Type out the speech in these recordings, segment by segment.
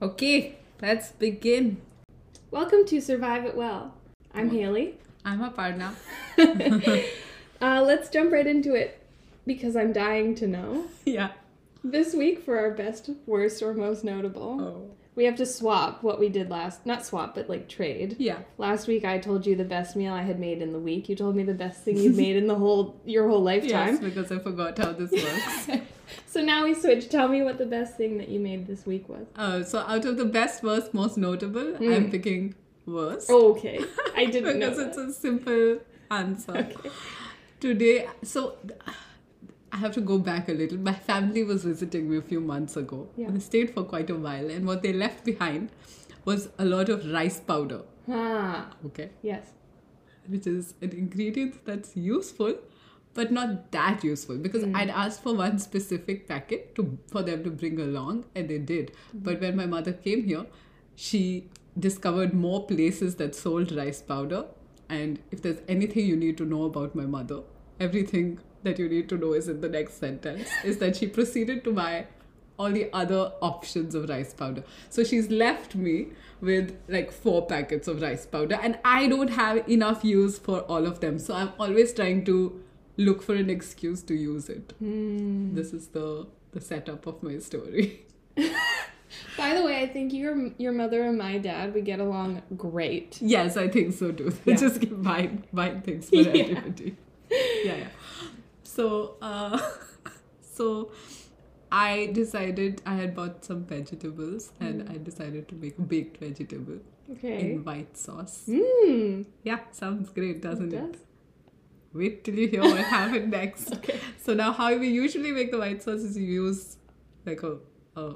Okay, let's begin. Welcome to Survive It Well. I'm Haley. I'm Aparna. Uh, let's jump right into it because I'm dying to know. Yeah. This week, for our best, worst, or most notable, Oh. We have to swap what we did last. Not swap, but like trade. Yeah. Last week, I told you the best meal I had made in the week. You told me the best thing you've made in the whole your whole lifetime. Yes, because I forgot how this works. So now we switch. Tell me what the best thing that you made this week was. uh, so out of the best, worst, most notable, Hmm. I'm picking worst. oh, Okay, I didn't know. because it's a simple answer. Okay. Today, so I have to go back a little. My family was visiting me a few months ago. Yeah. They stayed for quite a while, and what they left behind was a lot of rice powder. Ah, Okay. yes. which is an ingredient that's useful but not that useful because I'd asked for one specific packet to for them to bring along and they did. But when my mother came here, she discovered more places that sold rice powder. And if there's anything you need to know about my mother, everything that you need to know is in the next sentence is that she proceeded to buy all the other options of rice powder. So she's left me with like four packets of rice powder, and I don't have enough use for all of them. So I'm always trying to look for an excuse to use it. Hmm. This is the the setup of my story. By the way, I think your your mother and my dad would get along great. yes, I think so too. They Yeah. just keep buying buying things for Yeah. everybody. Yeah, yeah. So, uh, so I decided I had bought some vegetables, and hmm. I decided to make a baked vegetable Okay. in white sauce. Mmm. Yeah, sounds great, doesn't it? does. Wait till you hear what happened next. Okay. So now, how we usually make the white sauce is you use like a, a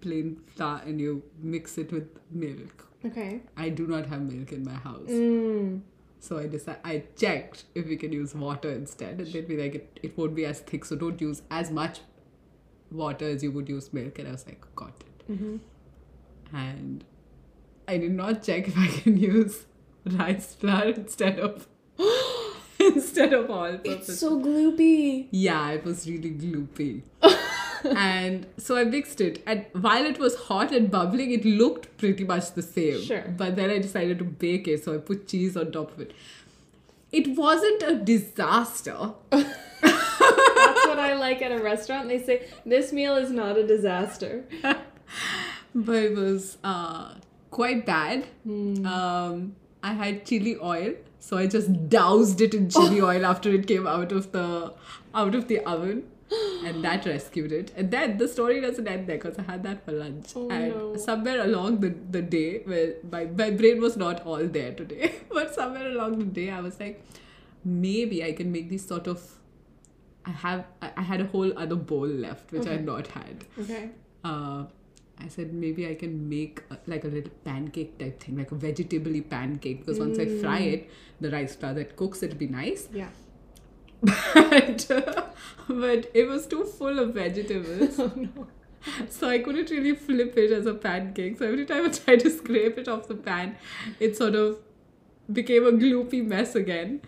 plain flour and you mix it with milk. Okay. I do not have milk in my house, Mmm. So I decided I checked if we can use water instead, and they'd be like it, it won't be as thick, so don't use as much water as you would use milk. And I was like, got it. Mm-hmm. And I did not check if I can use rice flour instead of instead of all purpose. It's so gloopy. Yeah, it was really gloopy. and so I mixed it. And while it was hot and bubbling, it looked pretty much the same. Sure. But then I decided to bake it, so I put cheese on top of it. It wasn't a disaster. That's what I like at a restaurant. They say this meal is not a disaster. but it was uh, quite bad. Hmm. Um, I had chili oil, so I just doused it in chili oil after it came out of the out of the oven, and that rescued it. And then the story doesn't end there because I had that for lunch. Oh, and no. somewhere along the, the day, where my, my brain was not all there today, but somewhere along the day, I was like, maybe I can make these sort of. I have I had a whole other bowl left which I had not had Okay. uh, I said maybe I can make a, like a little pancake type thing, like a vegetable pancake. Because once I fry it, the rice flour that cooks, it'll be nice. Yeah. But, but it was too full of vegetables, Oh no. so I couldn't really flip it as a pancake. So every time I tried to scrape it off the pan, it sort of became a gloopy mess again.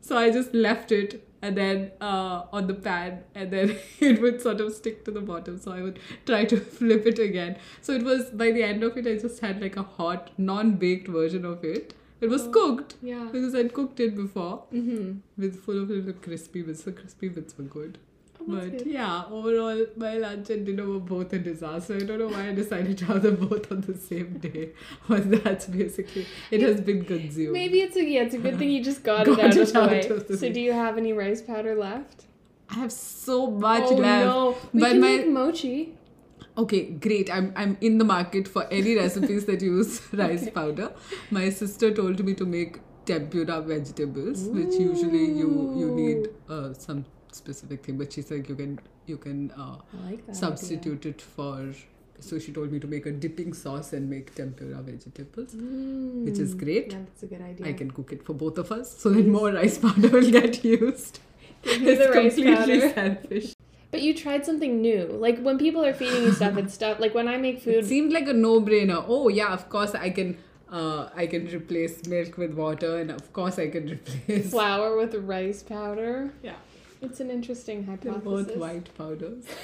So I just left it and then uh, on the pan, and then it would sort of stick to the bottom. So I would try to flip it again. So it was by the end of it, I just had like a hot, non-baked version of it. It was cooked Yeah. because I'd cooked it before Mm-hmm. with full of little crispy bits. The crispy bits were good. Oh, But good. yeah, overall, my lunch and dinner were both a disaster. I don't know why I decided to have them both on the same day. But that's basically it has been consumed. Maybe it's a yeah, it's a good thing you just got, Got it out it of the out way. of the so way. do you have any rice powder left? I have so much oh left. no. We But can my make mochi. Okay, great. I'm I'm in the market for any recipes that use rice powder. My sister told me to make tempura vegetables, which usually you you need uh, some specific thing. But she's like you can you can uh, like substitute it for so she told me to make a dipping sauce and make tempura vegetables idea. which is Mm. great Yeah, that's a good idea. i can cook it for both of us so that more rice powder will get used it's completely selfish But you tried something new. Like when people are feeding you stuff, it's stuff like when I make food, it seemed like a no-brainer oh yeah of course i can uh, i can replace milk with water and of course i can replace Flour with rice powder. yeah It's an interesting They're hypothesis. both white powders.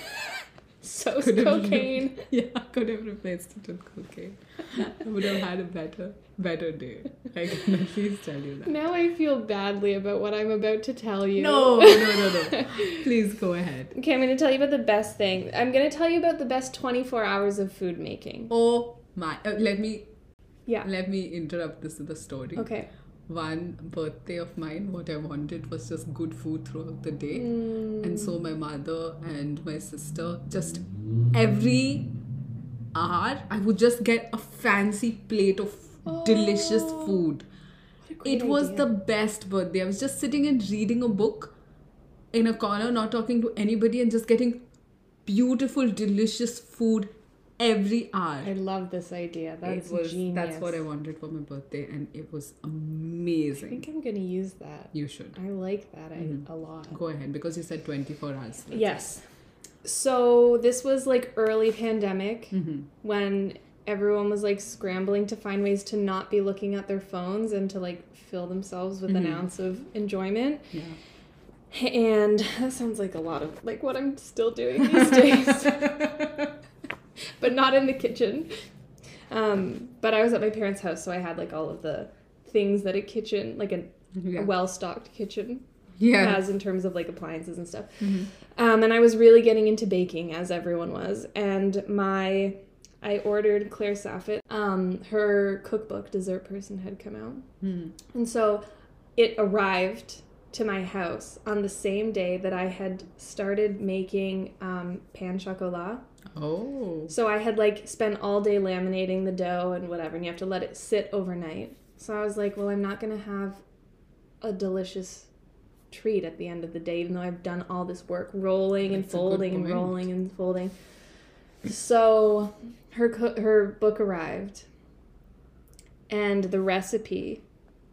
So Could have cocaine. Yeah, could have replaced it with cocaine. I would have had a better, better day. I can at least tell you that. Now I feel badly about what I'm about to tell you. No, no, no, no. Please go ahead. Okay, I'm going to tell you about the best thing. I'm going to tell you about the best 24 hours of food making. Oh my! Uh, let me Yeah. let me interrupt this with a story. Okay. One birthday of mine, what I wanted was just good food throughout the day. Mm. And so my mother and my sister just every hour I would just get a fancy plate of delicious Oh, food. What a It was idea. the best birthday. I was just sitting and reading a book in a corner, not talking to anybody, and just getting beautiful, delicious food every hour. I love this idea. That's it was genius. that's what I wanted for my birthday, and it was amazing. I think I'm to use that. You should I like that I, Mhm. a lot. go ahead because you said twenty four hours. Yes. So this was like early pandemic Mm-hmm. when everyone was like scrambling to find ways to not be looking at their phones and to like fill themselves with an Mhm. ounce of enjoyment. Yeah. And that sounds like a lot of like what I'm still doing these days, but not in the kitchen. Um, but I was at my parents' house, so I had like all of the things that a kitchen, like a, yeah. a well stocked kitchen, yeah. has in terms of like appliances and stuff. Mhm. Um, and I was really getting into baking, as everyone was. And my, I ordered Claire Saffitz. Um, her cookbook, Dessert Person, had come out. Hmm. And so it arrived to my house on the same day that I had started making um, pan chocolat. Oh. So I had like spent all day laminating the dough and whatever, and you have to let it sit overnight. So I was like, well, I'm not gonna have a delicious treat at the end of the day, even though I've done all this work rolling and That's a good folding and rolling and folding. So her co- her book arrived, and the recipe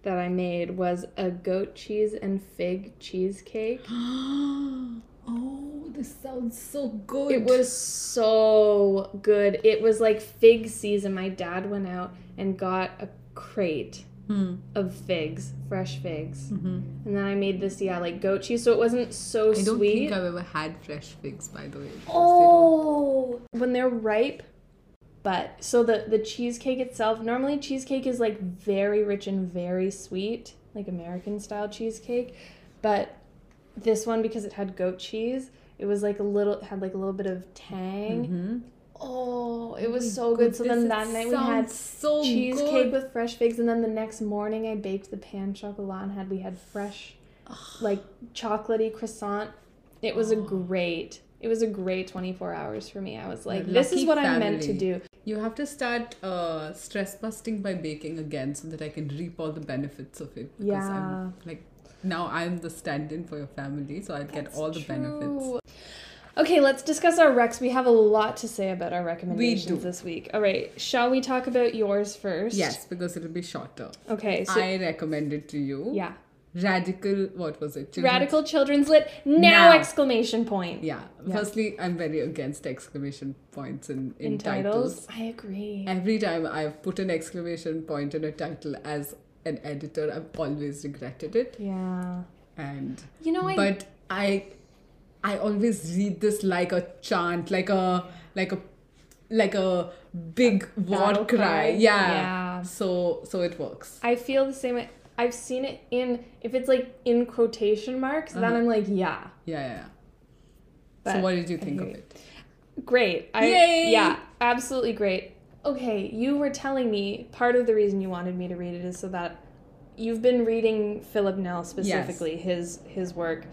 that I made was a goat cheese and fig cheesecake. oh, this sounds so good. It was so good. It was like fig season. My dad went out and got a crate Hmm. of figs, fresh figs. Mm-hmm. And then I made this, yeah, like goat cheese. So it wasn't so sweet. I don't think I've ever had fresh figs, by the way. they oh, when they're ripe. But so the the cheesecake itself, normally cheesecake is like very rich and very sweet, like American style cheesecake. But this one because it had goat cheese, it was like a little it had like a little bit of tang. Mhm. Oh, it was my so good. So then that night we had so cheesecake good. with fresh figs, and then the next morning I baked the pan chocolat and had we had fresh, like chocolatey croissant. It was a great. It was a great 24 hours for me. I was like, this is what I'm meant to do. You have to start uh, stress busting by baking again so that I can reap all the benefits of it. Because Yeah. I'm like now I'm the stand-in for your family, so I'd get all the benefits. Okay, let's discuss our recs. We have a lot to say about our recommendations do. this week. All right, shall we talk about yours first? Yes, because it'll be shorter. Okay, so I recommend it to you. yeah. Radical. What was it? Children's- Radical Children's Lit now, Now. exclamation point. Yeah. Yeah. Firstly, I'm very against exclamation points in, in, In titles. titles, I agree. Every time I've put an exclamation point in a title as an editor, I've always regretted it. Yeah. And You know, I but I I always read this like a chant, like a like a like a big war cry. cry? Yeah. Yeah. So so it works. I feel the same way. I've seen it in if it's like in quotation marks, then Uh-huh. I'm like, yeah, Yeah, yeah. so what did you think of it? great. I Yay! yeah, absolutely great. Okay, you were telling me part of the reason you wanted me to read it is so that you've been reading Philip Nel specifically his his work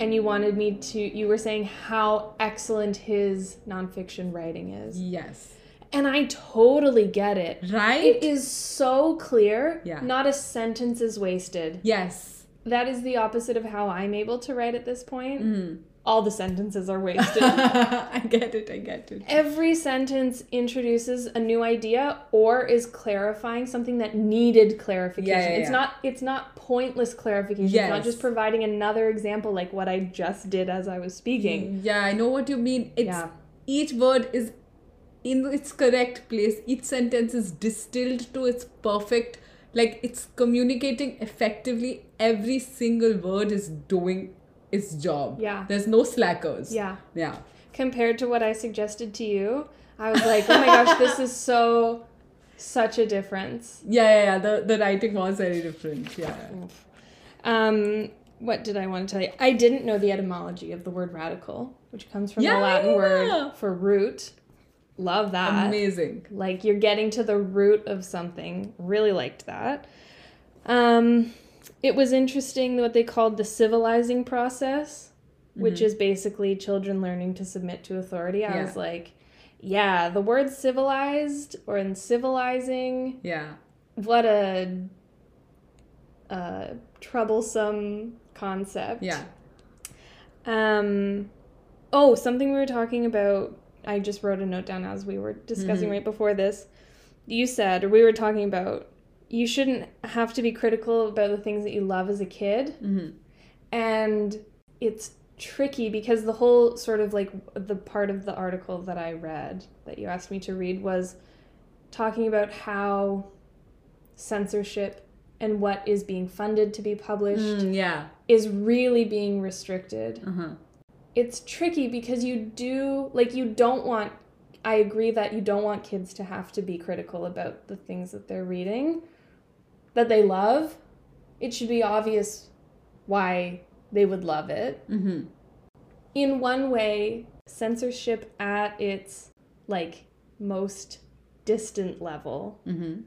and you wanted me to you were saying how excellent his nonfiction writing is. Yes. And I totally get it. Right? It is so clear. Yeah. Not a sentence is wasted. yes. That is the opposite of how I'm able to write at this point. Mm. All the sentences are wasted. I get it, I get it. Every sentence introduces a new idea or is clarifying something that needed clarification. Yeah, yeah, It's not it's not pointless clarification. It's not just providing another example like what I just did as I was speaking. Mm, yeah, I know what you mean. It's Yeah. each word is in its correct place. Each sentence is distilled to its perfect like it's communicating effectively. Every single word is doing its job. Yeah. There's no slackers. Yeah. Yeah. Compared to what I suggested to you, I was like, oh my gosh, this is so, such a difference. Yeah, yeah, yeah. The the writing was very different. Yeah. Um, what did I want to tell you? I didn't know the etymology of the word radical, which comes from Yeah, the Latin yeah. word for root. Love that. Amazing. Like you're getting to the root of something. Really liked that. Um, it was interesting what they called the civilizing process, which is basically children learning to submit to authority. I Yeah. was like, yeah, the word civilized or in civilizing, Yeah. what a, uh troublesome concept. Yeah. Um, oh, something we were talking about. I just wrote a note down as we were discussing Mhm. right before this. You said, or we were talking about, you shouldn't have to be critical about the things that you love as a kid. Mm-hmm. And it's tricky because the whole sort of like the part of the article that I read that you asked me to read was talking about how censorship and what is being funded to be published Mm, yeah. is really being restricted. Uh-huh. It's tricky because you do like you don't want I agree that you don't want kids to have to be critical about the things that they're reading that they love. It should be obvious why they would love it. Mm-hmm. In one way, censorship at its like most distant level Mm-hmm.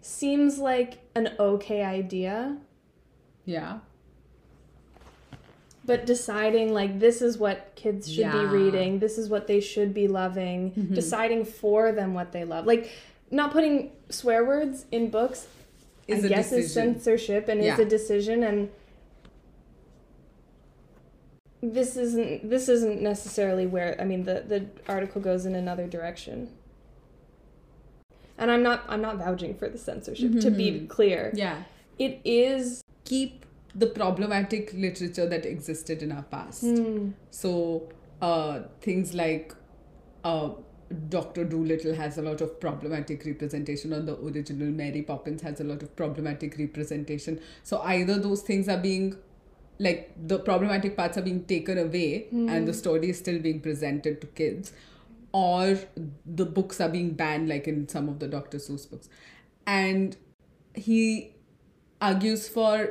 seems like an okay idea. Yeah. But deciding like this is what kids should Yeah. be reading, this is what they should be loving, Mhm. deciding for them what they love. Like not putting swear words in books Is I a guess is censorship and Yeah. is a decision and this isn't this isn't necessarily where I mean the the article goes in another direction. And I'm not I'm not vouching for the censorship to be Mhm. clear. Yeah. It is Keep the problematic literature that existed in our past. Hmm. So uh, things like uh, Dr. Dolittle has a lot of problematic representation, or the original Mary Poppins has a lot of problematic representation. So either those things are being like the problematic parts are being taken away hmm. and the story is still being presented to kids or the books are being banned like in some of the dr seuss books and he argues for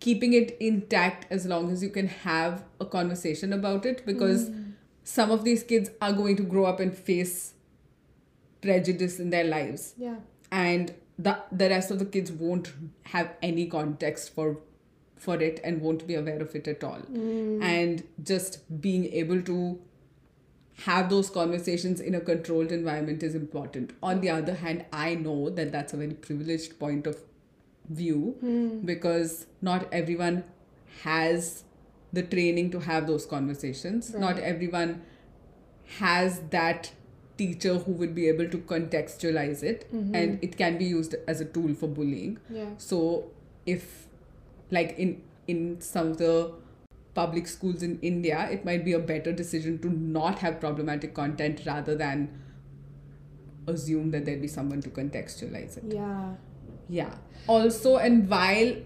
keeping it intact as long as you can have a conversation about it because hmm. Some of these kids are going to grow up and face prejudice in their lives. Yeah. and the the rest of the kids won't have any context for for it and won't be aware of it at all. Mm. And just being able to have those conversations in a controlled environment is important. On the other hand i know that that's a very privileged point of view mm. because not everyone has the training to have those conversations. Not everyone has that teacher who would be able to contextualize it mm-hmm. and it can be used as a tool for bullying. Yeah. so if like in in some of the public schools in india it might be a better decision to not have problematic content rather than assume that there'd be someone to contextualize it. Yeah. yeah. Also and while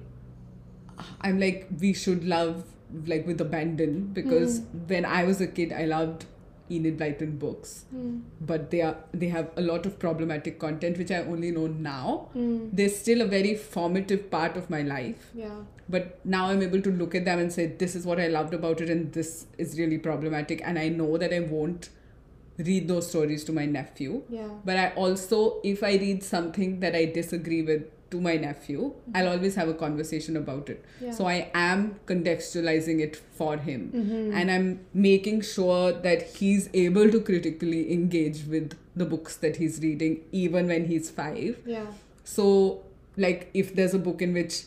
i'm like we should love like with abandon because when i was a kid i loved enid blyton books Hmm. but they are they have a lot of problematic content which i only know now Hmm. they're still a very formative part of my life Yeah. but now i'm able to look at them and say this is what i loved about it and this is really problematic and i know that i won't read those stories to my nephew Yeah. but i also if i read something that i disagree with to my nephew i'll always have a conversation about it Yeah. so i am contextualizing it for him Mhm. and i'm making sure that he's able to critically engage with the books that he's reading even when he's 5 Yeah. so like if there's a book in which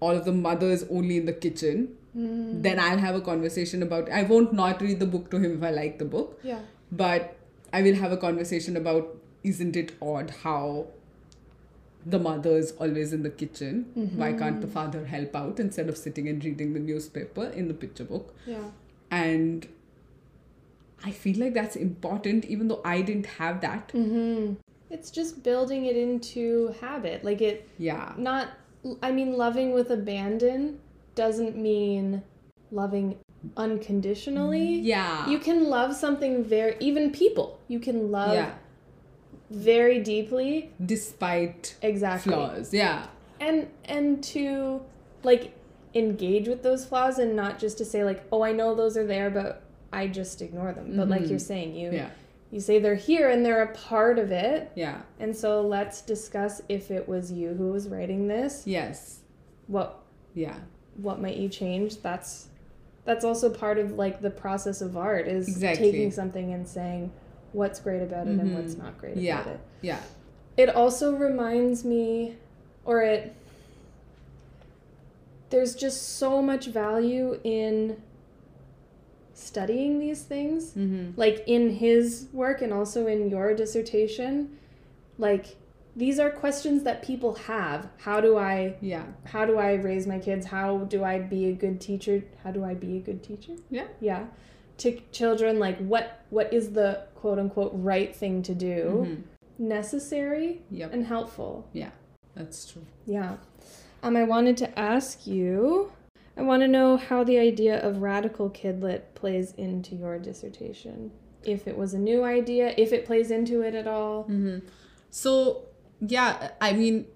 all of the mother is only in the kitchen Mm. then i'll have a conversation about i won't not read the book to him if i like the book Yeah. but I will have a conversation about isn't it odd how the mother is always in the kitchen? Why can't the father help out instead of sitting and reading the newspaper in the picture book? Yeah. And I feel like that's important, even though I didn't have that. Mm-hmm. It's just building it into habit. Like it Yeah. not I mean loving with abandon doesn't mean loving unconditionally. Yeah. You can love something very even people. You can love yeah. Very deeply. Despite Exactly. flaws. Yeah. And and to like engage with those flaws and not just to say like, "Oh, I know those are there, but I just ignore them." But like Mhm. you're saying, you Yeah. you say they're here and they're a part of it. Yeah. And so let's discuss if it was you who was writing this, Yes. what Yeah. what might you change? That's that's also part of like the process of art is Exactly. taking something and saying what's great about it and Mhm. what's not great Yeah. about it. Yeah. It also reminds me or it there's just so much value in studying these things Mm-hmm. like in his work and also in your dissertation like these are questions that people have how do i Yeah. how do i raise my kids how do i be a good teacher how do i be a good teacher Yeah. yeah to children like what what is the quote unquote right thing to do Mhm. necessary Yep. and helpful Yeah. That's true. yeah um i wanted to ask you i want to know how the idea of radical kidlit plays into your dissertation if it was a new idea if it plays into it at all Mm-hmm. So, yeah, I mean,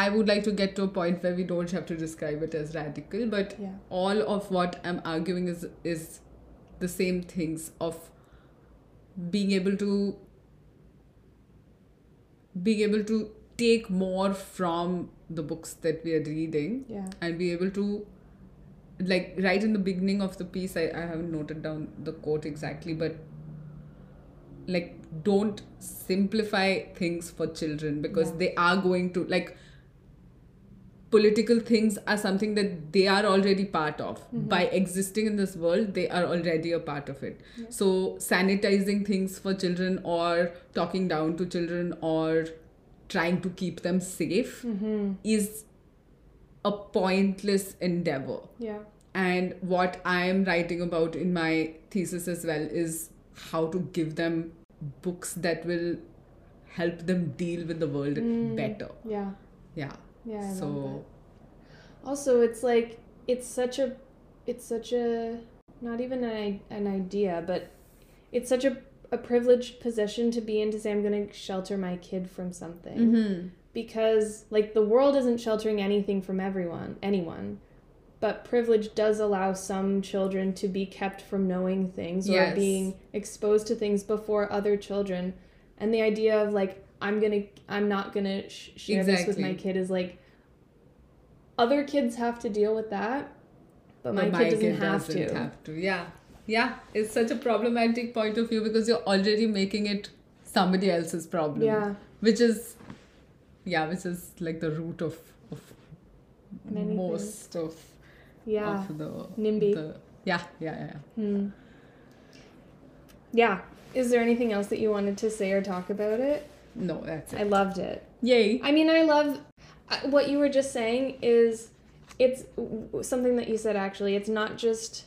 I would like to get to a point where we don't have to describe it as radical, but yeah all of what I'm arguing is is the same things of being able to being able to take more from the books that we are reading yeah and be able to like right in the beginning of the piece I, I haven't noted down the quote exactly but like don't simplify things for children because Yeah. they are going to like political things are something that they are already part of by existing in this world they are already a part of it Yeah. so sanitizing things for children or talking down to children or trying to keep them safe mm-hmm. is a pointless endeavor. yeah And what I am writing about in my thesis as well is how to give them books that will help them deal with the world Mm. better. yeah Yeah. Yeah I so, also it's like it's such a it's such a not even an, an idea but it's such a, a privileged position to be in to say i'm going to shelter my kid from something Mhm. because like the world isn't sheltering anything from everyone anyone but privilege does allow some children to be kept from knowing things or Yes. being exposed to things before other children and the idea of like i'm gonna i'm not gonna sh- share this with my kid is like other kids have to deal with that but my, But kid doesn't, have, doesn't to have to. Yeah. Yeah. It's such a problematic point of view because you're already making it somebody else's problem. yeah Which is, yeah, which is like the root of, of Many most of yeah of the NIMBY. The, yeah, yeah, yeah. Hmm. Yeah. Is there anything else that you wanted to say or talk about it? No, that's I loved it. Yay. I mean, I love uh, what you were just saying is it's something that you said actually. It's not just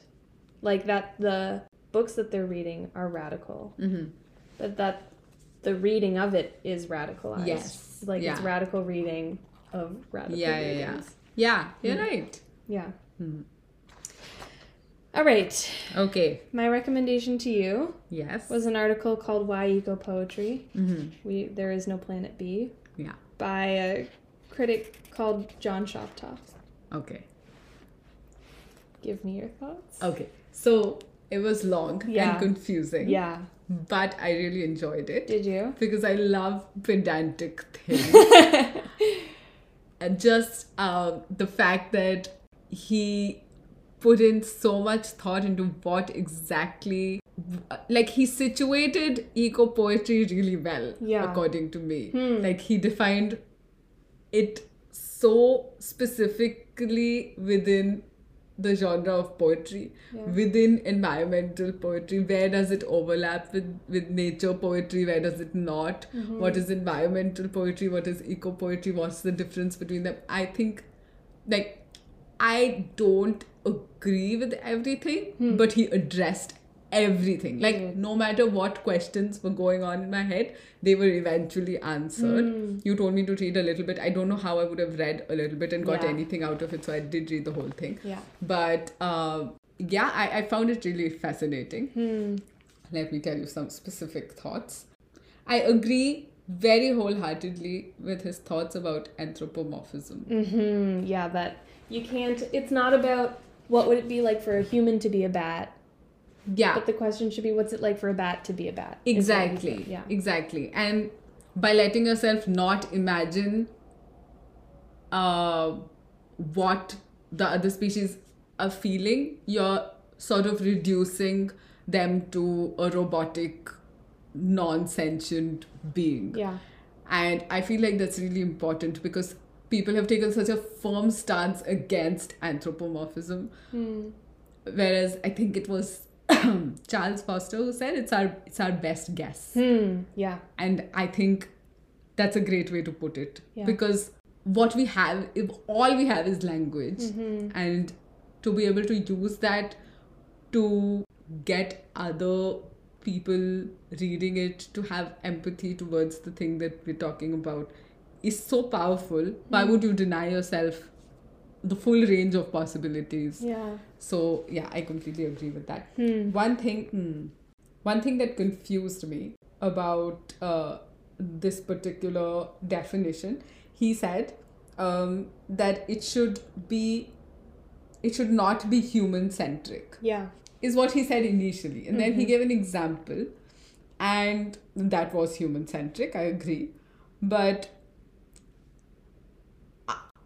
like that the books that they're reading are radical, Mm-hmm. but that the reading of it is radicalized. Yes. Like it's radical reading of radical Yeah, yeah, yeah. readings. Yeah, you're Mm. right. Yeah. Mhm. All right. Okay. My recommendation to you Yes. was an article called Why Eco Poetry. mm-hmm. We There Is No Planet B Yeah. by a critic called John Shoptaw. Okay. Give me your thoughts. Okay. So it was long Yeah. and confusing. Yeah. But I really enjoyed it Did you? because I love pedantic things. and just um, the fact that he put in so much thought into what exactly like he situated eco poetry really well Yeah. according to me Hmm. like he defined it so specifically within the genre of poetry Yeah. within environmental poetry where does it overlap with with nature poetry where does it not Mm-hmm. What is environmental poetry what is eco poetry what's the difference between them i think like i don't agree with everything Hmm. but he addressed everything. Like no matter what questions were going on in my head, they were eventually answered. Hmm. You told me to read a little bit. I don't know how I would have read a little bit and got Yeah. anything out of it, so I did read the whole thing. Yeah. But uh, yeah, I, I found it really fascinating. Hmm. Let me tell you some specific thoughts. I agree very wholeheartedly with his thoughts about anthropomorphism. Mm-hmm. Yeah, that you can't. It's not about what would it be like for a human to be a bat, Yeah, but the question should be what's it like for a bat to be a bat. is what you exactly. Yeah. Exactly. And by letting yourself not imagine uh, what the other species are feeling, you're sort of reducing them to a robotic, non sentient being. Yeah. And I feel like that's really important because people have taken such a firm stance against anthropomorphism. Hmm. Whereas I think it was Charles Foster who said it's our it's our best guess. Hmm. Yeah. And I think that's a great way to put it. Yeah. Because what we have, if all we have is language, Mm-hmm. and to be able to use that to get other people reading it to have empathy towards the thing that we're talking about is so powerful. Why Mm. would you deny yourself the full range of possibilities? Yeah. So yeah, I completely agree with that. Hmm. One thing, hmm, one thing that confused me about uh, this particular definition, he said um, that it should be, it should not be human centric, Yeah. is what he said initially, and then he Mhm. gave an example, and that was human centric. I agree, but.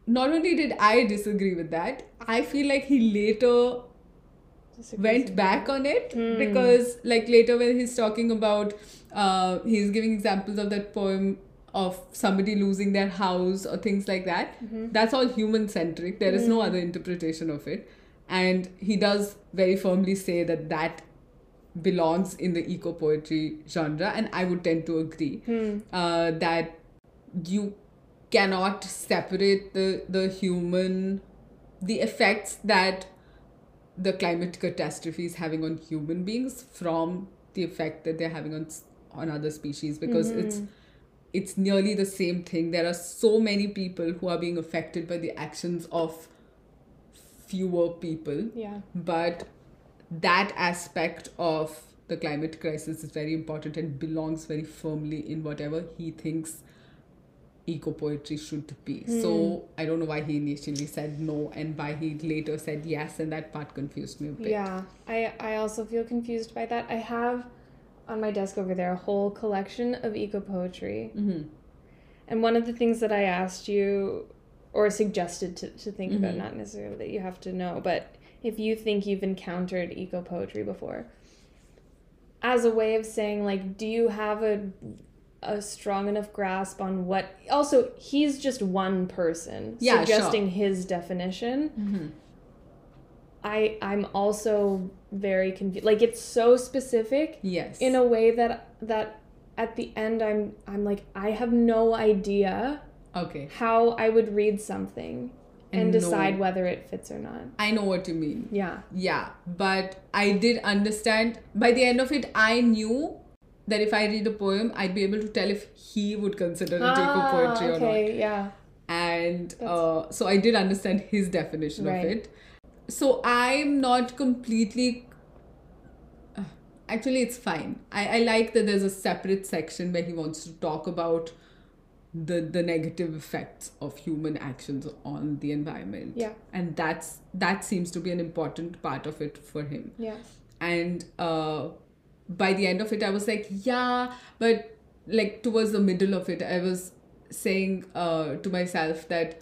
Not only did I disagree with that, I feel like he later went back on it Hmm. because like later when he's talking about uh, he's giving examples of that poem of somebody losing their house or things like that Mhm. that's all human centric there is no Hmm. other interpretation of it and he does very firmly say that that belongs in the eco poetry genre and i would tend to agree Hmm. uh, that you cannot separate the the human the effects that the climate catastrophe is having on human beings from the effect that they're having on on other species because it's Mhm. it's nearly the same thing there are so many people who are being affected by the actions of fewer people Yeah. but that aspect of the climate crisis is very important and belongs very firmly in whatever he thinks eco poetry should be. So I don't know why he initially said no and why he later said yes, and that part confused me a bit. Yeah, I I also feel confused by that. I have on my desk over there a whole collection of eco poetry, hmm and one of the things that I asked you or suggested to, to think about, Mhm. not necessarily that you have to know, but if you think you've encountered eco poetry before, as a way of saying like, do you have a a strong enough grasp on what also he's just one person Yeah, sure. suggesting his definition hmm I I'm also very confused. Like it's so specific Yes. in a way that that at the end I'm I'm like I have no idea okay. how I would read something and decide know- whether it fits or not. I know what you mean. Yeah. Yeah, but I did understand by the end of it, I knew that if I read a poem, I'd be able to tell if he would consider it eco poetry or not. Ah, okay, yeah. and uh, so I did understand his definition Right. of it. So I'm not completely. uh, Actually, it's fine. I, I like that there's a separate section where he wants to talk about the the negative effects of human actions on the environment. Yeah. and that's that seems to be an important part of it for him Yeah. and uh, by the end of it i was like yeah but like towards the middle of it i was saying uh, to myself that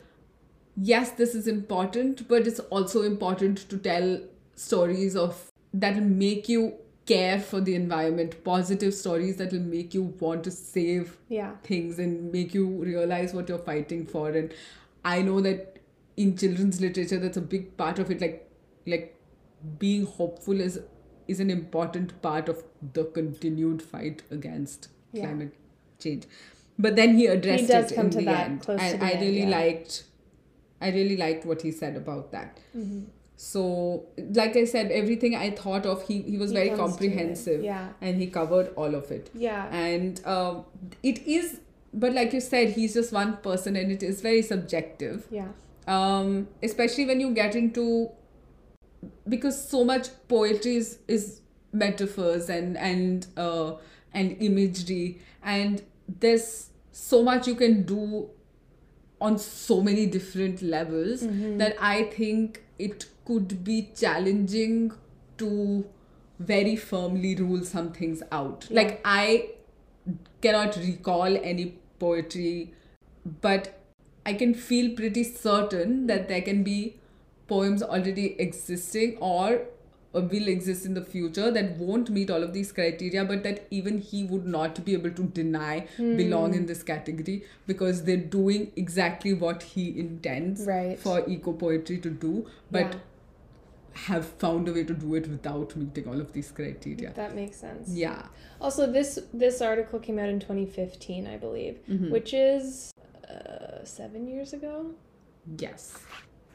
yes this is important but it's also important to tell stories of that will make you care for the environment positive stories that will make you want to save Yeah. things and make you realize what you're fighting for and i know that in children's literature that's a big part of it like like being hopeful is is an important part of the continued fight against Yeah. climate change but then he addressed does it come in to the that end close to and i end, really yeah. liked i really liked what he said about that hmm So, like I said, everything I thought of, he, he was He very comes to it. comprehensive Yeah. and he covered all of it. Yeah. And um, it is, but like you said, he's just one person and it is very subjective. Yeah. Um, especially when you get into, because so much poetry is, is metaphors and, and, uh, and imagery, and there's so much you can do on so many different levels Mm-hmm. that I think it could be challenging to very firmly rule some things out. Yeah. Like I cannot recall any poetry, but I can feel pretty certain that there can be poems already existing or uh, will exist in the future that won't meet all of these criteria, but that even he would not be able to deny belong in this category because they're doing exactly what he intends Right. for eco poetry to do, but Yeah. have found a way to do it without meeting all of these criteria. That makes sense. Yeah. Also, this this article came out in 2015, I believe, Mm-hmm. which is uh, seven years ago. Yes.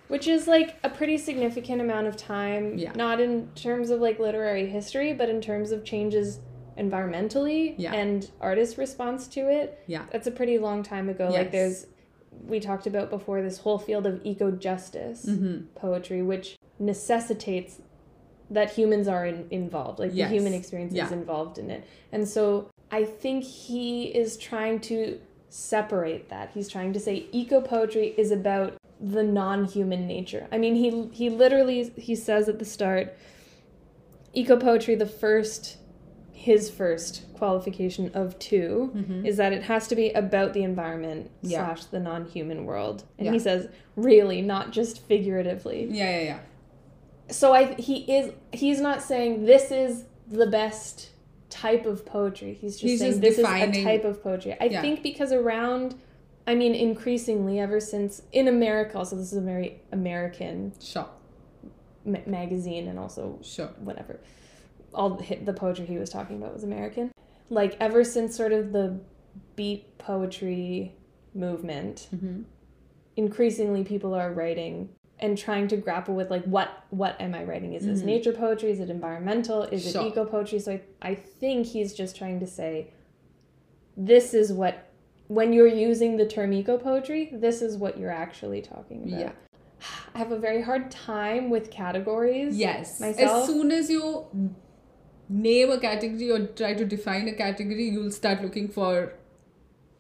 Which is like a pretty significant amount of time. Yeah. Not in terms of like literary history, but in terms of changes environmentally Yeah. and artist response to it. Yeah. That's a pretty long time ago. Like there's we talked about before this whole field of eco justice Mm-hmm. poetry, which necessitates that humans are in, involved, like Yes. the human experience Yeah. is involved in it. And so I think he is trying to separate that. He's trying to say eco poetry is about the non-human nature. I mean, he he literally he says at the start eco poetry the first his first qualification of 2 is that it has to be about the environment Mm-hmm. Yeah. slash the non-human world and Yeah. he says really not just figuratively Yeah, yeah, yeah. so I he is he's not saying this is the best type of poetry. He's just He's saying just this defining- is a type of poetry. I Yeah. think because around I mean increasingly ever since in America also this is a very American Sure. ma- magazine and also Sure. whatever all the, the poetry he was talking about was American. Like ever since sort of the beat poetry movement, Mm-hmm. increasingly people are writing and trying to grapple with like what what am I writing? Is this Mhm. nature poetry? Is it environmental? Is Sure. it eco poetry? So I, I think he's just trying to say this is what when you're using the term eco poetry, this is what you're actually talking about. Yeah. I have a very hard time with categories. Yes. Myself? As soon as you name a category or try to define a category, you'll start looking for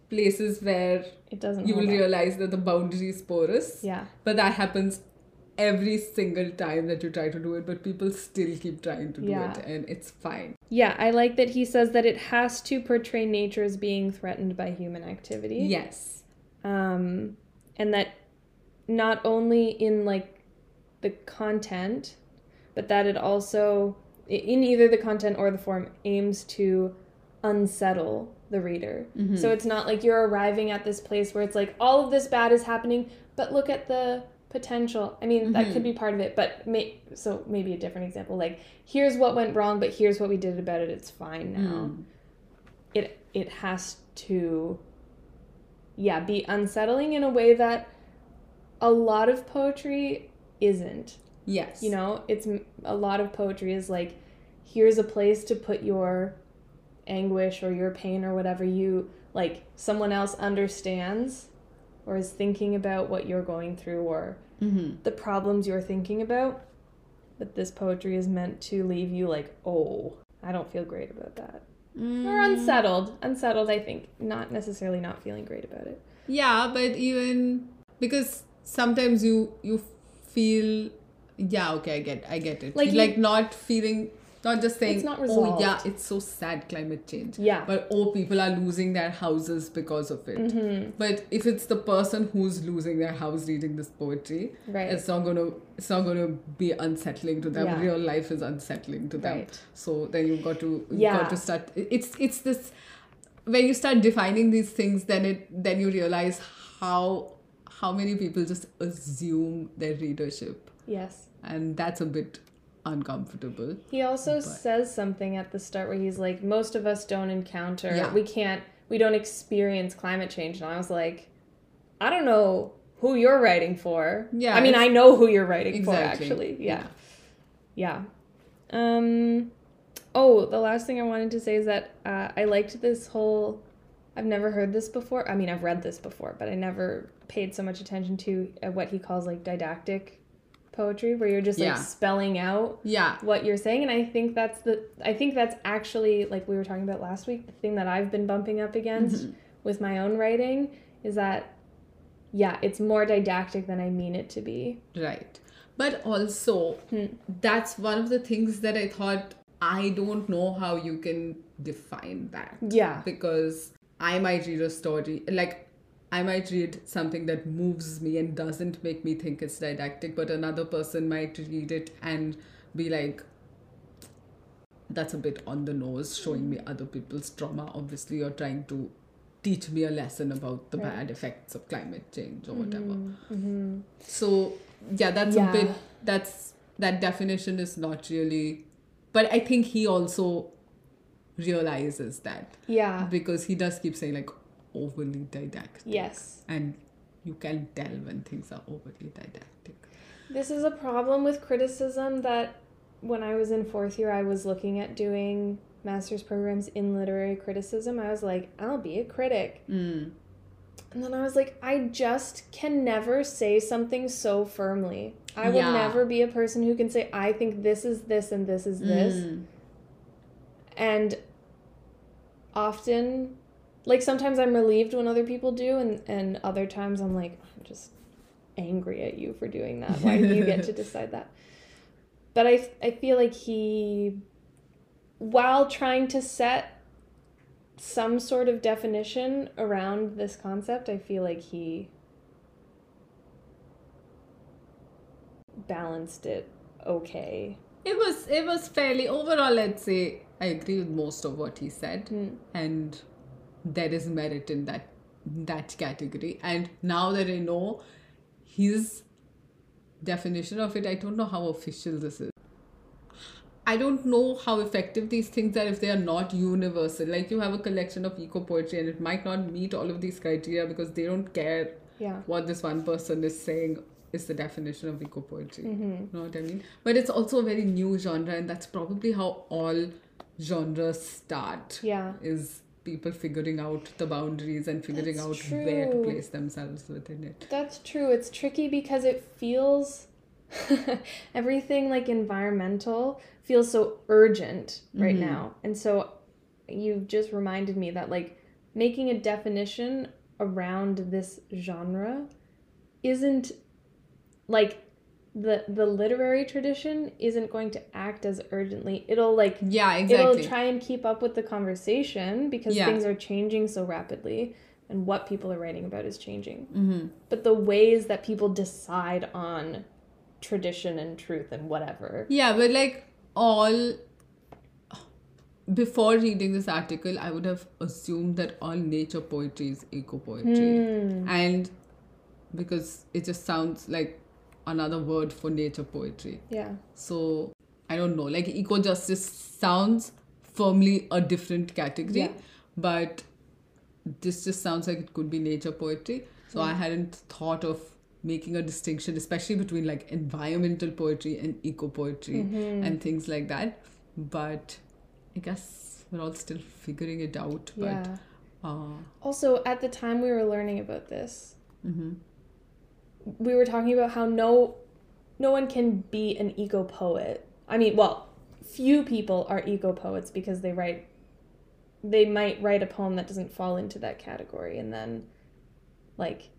places where It doesn't you will up. realize that the boundary is porous. Yeah. But that happens every single time that you try to do it, but people still keep trying to do Yeah. it, and it's fine. Yeah, I like that he says that it has to portray nature as being threatened by human activity. Yes. um, and that not only in like the content but that it also in either the content or the form aims to unsettle the reader Mm-hmm. so it's not like you're arriving at this place where it's like all of this bad is happening but look at the potential i mean that could be part of it but may- so maybe a different example like here's what went wrong but here's what we did about it it's fine now Mm. it it has to yeah be unsettling in a way that a lot of poetry isn't Yes. you know it's a lot of poetry is like here's a place to put your anguish or your pain or whatever you like someone else understands or is thinking about what you're going through or Mm-hmm. the problems you're thinking about but this poetry is meant to leave you like oh i don't feel great about that. Mm. or unsettled. Unsettled i think. Not necessarily not feeling great about it. Yeah, but even because sometimes you you feel yeah okay I get I get it. Like like you- not feeling not just saying It's not oh yeah it's so sad climate change Yeah. but oh people are losing their houses because of it Mm-hmm. but if it's the person who's losing their house reading this poetry Right. it's not gonna it's not gonna be unsettling to them Yeah. real life is unsettling to them Right. so then you've got to you've Yeah. got to start it's it's this when you start defining these things then it then you realize how how many people just assume their readership yes and that's a bit uncomfortable he also But- says something at the start where he's like most of us don't encounter Yeah. we can't we don't experience climate change and i was like i don't know who you're writing for. Yeah, I mean, I know who you're writing Exactly. for, actually. Yeah. Yeah. Um, oh, the last thing I wanted to say is that uh, I liked this whole. I've never heard this before. I mean, I've read this before, but I never paid so much attention to uh, what he calls like didactic poetry, where you're just like spelling out Yeah. what you're saying and i think that's the i think that's actually like we were talking about last week the thing that i've been bumping up against with my own writing is that yeah it's more didactic than i mean it to be Right. But also, Hmm. that's one of the things that I thought I don't know how you can define that. yeah Because I might read a story, like, I might read something that moves me and doesn't make me think it's didactic, but another person might read it and be like, that's a bit on the nose, showing me other people's trauma. Obviously, you're trying to teach me a lesson about the Right. bad effects of climate change or whatever. mm-hmm. So yeah, that's Yeah. a bit that's that definition is not really but I think he also realizes that yeah because he does keep saying like overly didactic. yes And you can tell when things are overly didactic. this is a problem with criticism that when i was in fourth year i was looking at doing master's programs in literary criticism i was like i'll be a critic Mm. And then I was like, I just can never say something so firmly. I will never be a person who can say, I think this is this and this is this. Mm. And often, like sometimes I'm relieved when other people do, and, and other times I'm like, I'm just angry at you for doing that. Why do you get to decide that? But I, I feel like he, while trying to set some sort of definition around this concept, I feel like he balanced it okay. It was it was fairly overall let's say I agree with most of what he said Mm. and there is merit in that that category and now that I know his definition of it I don't know how official this is I don't know how effective these things are if they are not universal like you have a collection of eco poetry and it might not meet all of these criteria because they don't care Yeah. what this one person is saying is the definition of eco poetry. Mm-hmm. You know what I mean? But it's also a very new genre, and that's probably how all genres start. Yeah. Is people figuring out the boundaries and figuring That's out where to place themselves within it. That's true. It's tricky because it feels everything like environmental feels so urgent right mm-hmm. now. And so you've just reminded me that like making a definition around this genre isn't like the the literary tradition isn't going to act as urgently. It'll like Yeah, exactly. it'll try and keep up with the conversation because Yeah. things are changing so rapidly and what people are writing about is changing mm-hmm. but the ways that people decide on tradition and truth and whatever Yeah, but like all before reading this article, I would have assumed that all nature poetry is eco poetry. Hmm. And because it just sounds like another word for nature poetry. yeah So I don't know, like eco justice sounds firmly a different category, Yeah. but this just sounds like it could be nature poetry. So I hadn't thought of making a distinction, especially between like environmental poetry and eco poetry and things like that. But I guess we're all still figuring it out. But yeah uh, also at the time we were learning about this mhm. We were talking about how no no one can be an eco poet i mean well few people are eco poets because they write they might write a poem that doesn't fall into that category and then like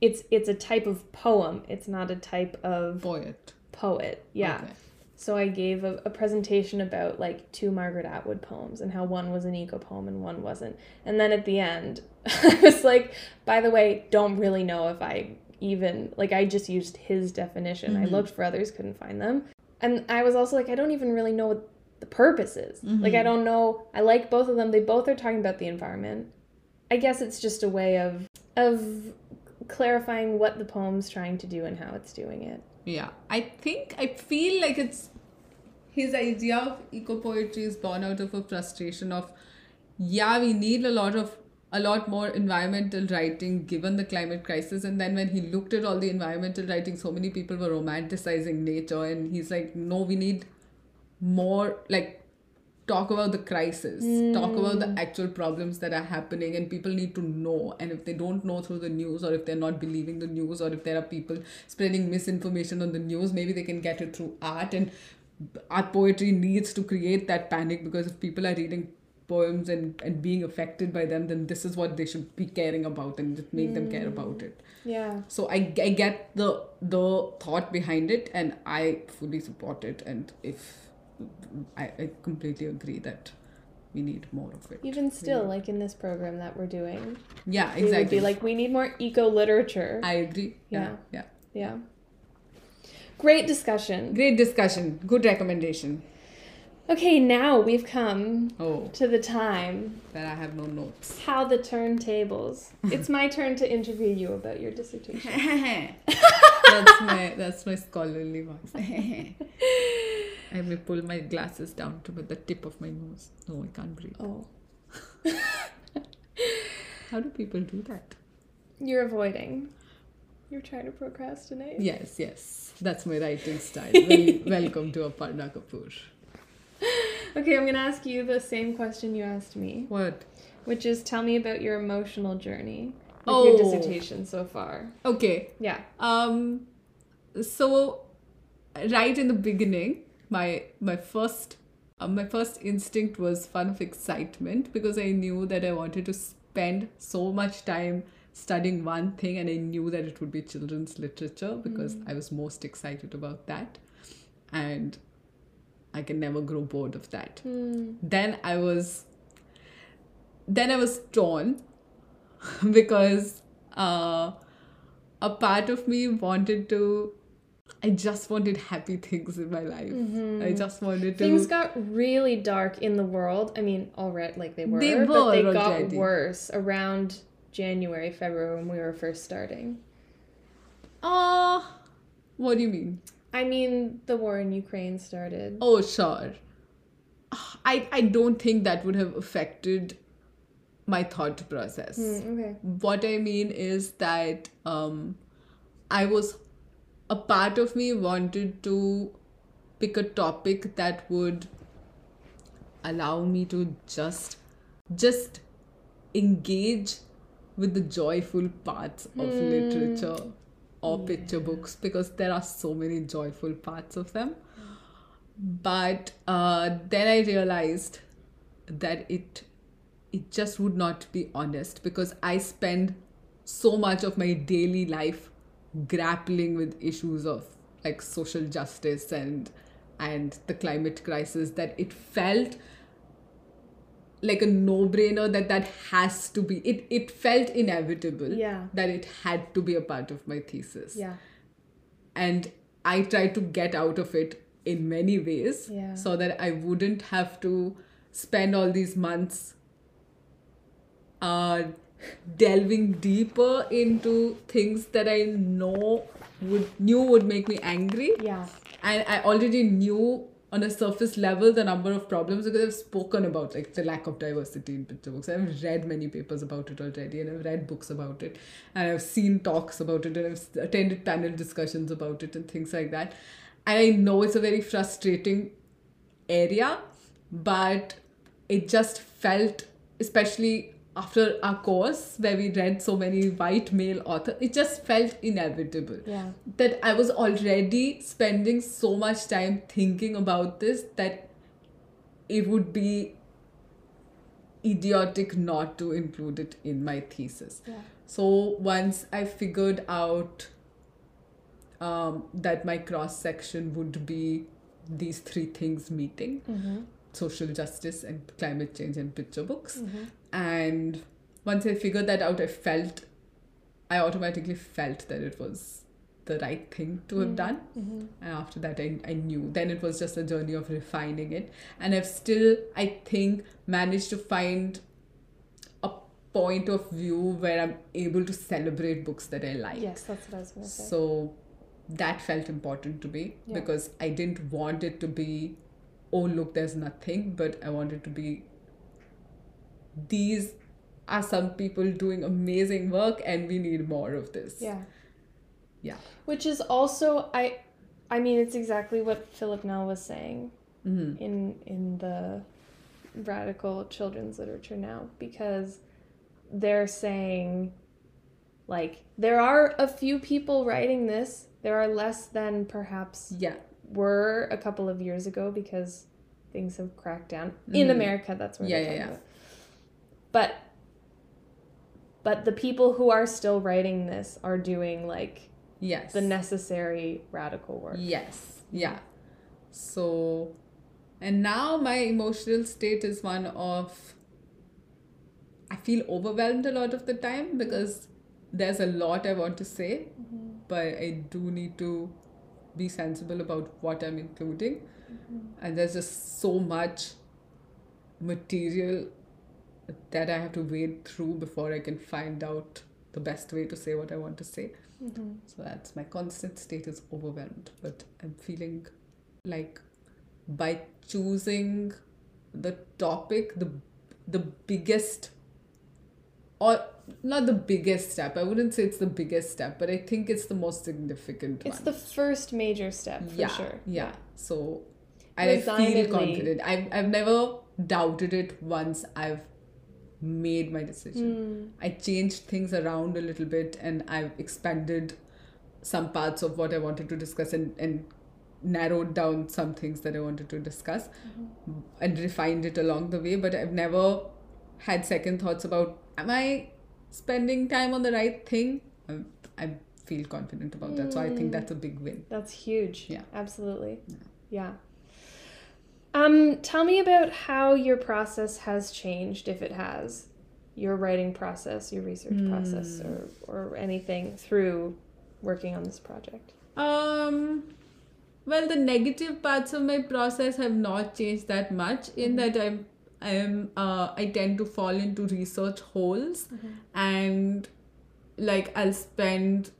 it's it's a type of poem it's not a type of poet. poet yeah Okay. so i gave a, a presentation about like two margaret atwood poems and how one was an eco poem and one wasn't and then at the end i was like by the way don't really know if i even like i just used his definition. I Mhm. looked for others couldn't find them. And i was also like i don't even really know what the purpose is. Like i Mhm. don't know. I like both of them. They both are talking about the environment. I guess it's just a way of of clarifying what the poem's trying to do and how it's doing it. Yeah, I think I feel like it's his idea of eco poetry is born out of a frustration of yeah, we need a lot of a lot more environmental writing given the climate crisis. And then when he looked at all the environmental writing, so many people were romanticizing nature. And he's like, no, we need more, like, talk about the crisis, talk about the hmm. actual problems that are happening, and people need to know. And if they don't know through the news, or if they're not believing the news, or if there are people spreading misinformation on the news, maybe they can get it through art. And art poetry needs to create that panic because if people are reading poems and, and being affected by them, then this is what they should be caring about and just make them care mm. about it. Yeah. So I, I get the the thought behind it and I fully support it and if I, I completely agree that we need more of it. Even still, like in this program that we're doing, Yeah, exactly. be like, we need more eco literature. I agree. Yeah, yeah. yeah. Great discussion. Great discussion. Good recommendation. Okay, now we've come Oh, to the time. that I have no notes. How the turntables. it's my turn to interview you about your dissertation. that's my that's my scholarly voice. I may pull my glasses down to the tip of my nose. No, I can't breathe. Oh, How do people do that? you're avoiding. You're trying to procrastinate. Yes, yes. That's my writing style. Well, welcome to Aparna Kapoor. Okay, I'm gonna ask you the same question you asked me, What? which is tell me about your emotional journey with Oh. your dissertation so far. Okay. Yeah. Um so right in the beginning, my my first uh, my first instinct was fun of excitement because I knew that I wanted to spend so much time studying one thing and I knew that it would be children's literature because I was most excited about that and I can never grow bored of that. Hmm. Then I was then I was torn because uh, a part of me wanted to I just wanted happy things in my life. I just wanted to Things got really dark in the world. I mean, already like they were, They but they were got worse around January, February when we were first starting. Uh what do you mean? I mean, the war in Ukraine started. Oh sure. I I don't think that would have affected my thought process. Hmm, okay. what I mean is that um, I was a part of me wanted to pick a topic that would allow me to just just engage with the joyful parts of literature or picture books because there are so many joyful parts of them. But uh, then i realized that it it just would not be honest because i spend so much of my daily life grappling with issues of like social justice and and the climate crisis that it felt like a no-brainer that that has to be it it felt inevitable Yeah. that it had to be a part of my thesis Yeah. and I tried to get out of it in many ways Yeah. so that I wouldn't have to spend all these months uh, delving deeper into things that I know would knew would make me angry Yeah. and I already knew on a surface level the number of problems because I've spoken about like the lack of diversity in picture books. I've read many papers about it already and I've read books about it and I've seen talks about it and I've attended panel discussions about it and things like that. And I know it's a very frustrating area, but it just felt, especially after our course where we read so many white male authors, it just felt inevitable Yeah. that I was already spending so much time thinking about this that it would be idiotic not to include it in my thesis. Yeah. So once I figured out um, that my cross section would be these three things meeting Mm-hmm. Social justice and climate change and picture books. Mm-hmm. And once I figured that out, I felt, I automatically felt that it was the right thing to have done. Mm-hmm. And after that, I, I knew. Then it was just a journey of refining it. And I've still, I think, managed to find a point of view where I'm able to celebrate books that I like. Yes, that's what I was gonna say. So that felt important to me Yeah. because I didn't want it to be, oh, look, there's nothing, but I wanted to be these are some people doing amazing work and we need more of this. Yeah. Yeah. Which is also I I mean it's exactly what Philip Nel was saying hmm in in the radical children's literature now because they're saying like there are a few people writing this there are less than perhaps Yeah. Were a couple of years ago because things have cracked down in Mhm. America that's where Yeah, yeah, yeah. about. but but the people who are still writing this are doing like Yes. the necessary radical work Yes. Yeah. So, and now my emotional state is one of I feel overwhelmed a lot of the time because there's a lot I want to say, but I do need to be sensible about what I'm including. And there's just so much material that I have to wade through before I can find out the best way to say what I want to say. Mm-hmm. So that's my constant state is overwhelmed, but I'm feeling like by choosing the topic, the the biggest or not the biggest step. I wouldn't say it's the biggest step, but I think it's the most significant it's one. the first major step for yeah, sure Yeah. So I feel confident. I've I've never doubted it once I've made my decision. Mm. I changed things around a little bit and I've expanded some parts of what I wanted to discuss and, and narrowed down some things that I wanted to discuss and refined it along the way. But I've never had second thoughts about am I spending time on the right thing? I'm, I feel confident about that. So I think Mm. that's a big win. That's huge. Yeah. Absolutely. Yeah. Um, tell me about how your process has changed, if it has, your writing process, your research process, Hmm. or or anything through working on this project. Um, well, the negative parts of my process have not changed that much. In that I'm, I'm, uh, I tend to fall into research holes, mm-hmm. and like I'll spend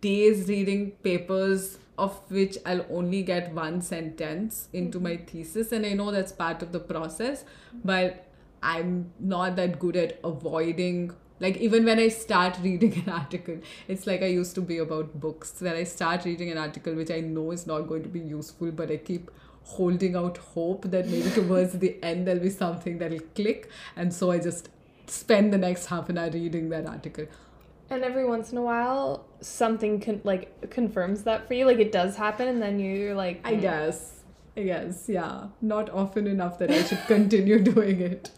days reading papers of which I'll only get one sentence into mm-hmm. my thesis, and I know that's part of the process, mm-hmm. but I'm not that good at avoiding. Like even when I start reading an article, it's like I used to be about books. When I start reading an article which I know is not going to be useful, but I keep holding out hope that maybe towards the end there'll be something that'll click, and so I just spend the next half an hour reading that article. And every once in a while, something can like confirms that for you. Like it does happen, and then you're like, I "Hmm." guess. I guess, yeah. Not often enough that I should continue doing it.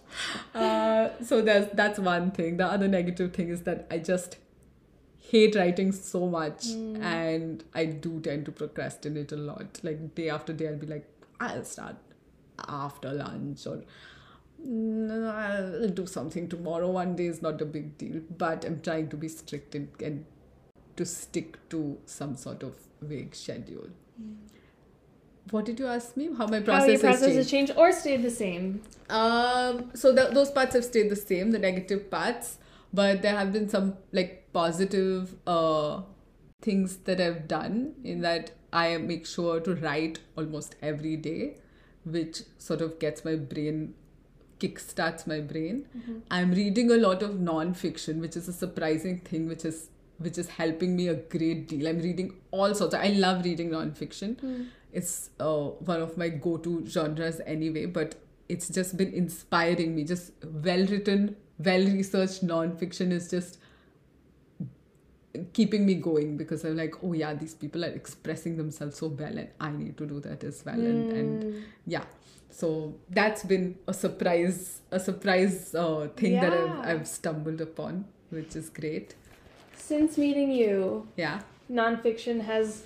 Uh, so there's that's one thing. The other negative thing is that I just hate writing so much and I do tend to procrastinate a lot. Like day after day I'll be like, I'll start after lunch or "Mm, I'll do something tomorrow. One day is not a big deal. But I'm trying to be strict and, and to stick to some sort of vague schedule. What did you ask me? How my process, how your has changed? has changed or stayed the same. Um, so th- those parts have stayed the same, the negative parts, but there have been some like positive uh things that I've done in that I make sure to write almost every day, which sort of gets my brain kickstarts my brain. I'm reading a lot of non-fiction, which is a surprising thing, which is which is helping me a great deal. I'm reading all sorts. I love reading non-fiction. It's uh, one of my go-to genres anyway, but it's just been inspiring me. Just well-written, well-researched non-fiction is just keeping me going because I'm like, oh yeah, these people are expressing themselves so well, and I need to do that as well. And, and yeah, so that's been a surprise, a surprise uh, thing that I've I've stumbled upon, which is great. Since meeting you, Yeah. nonfiction has.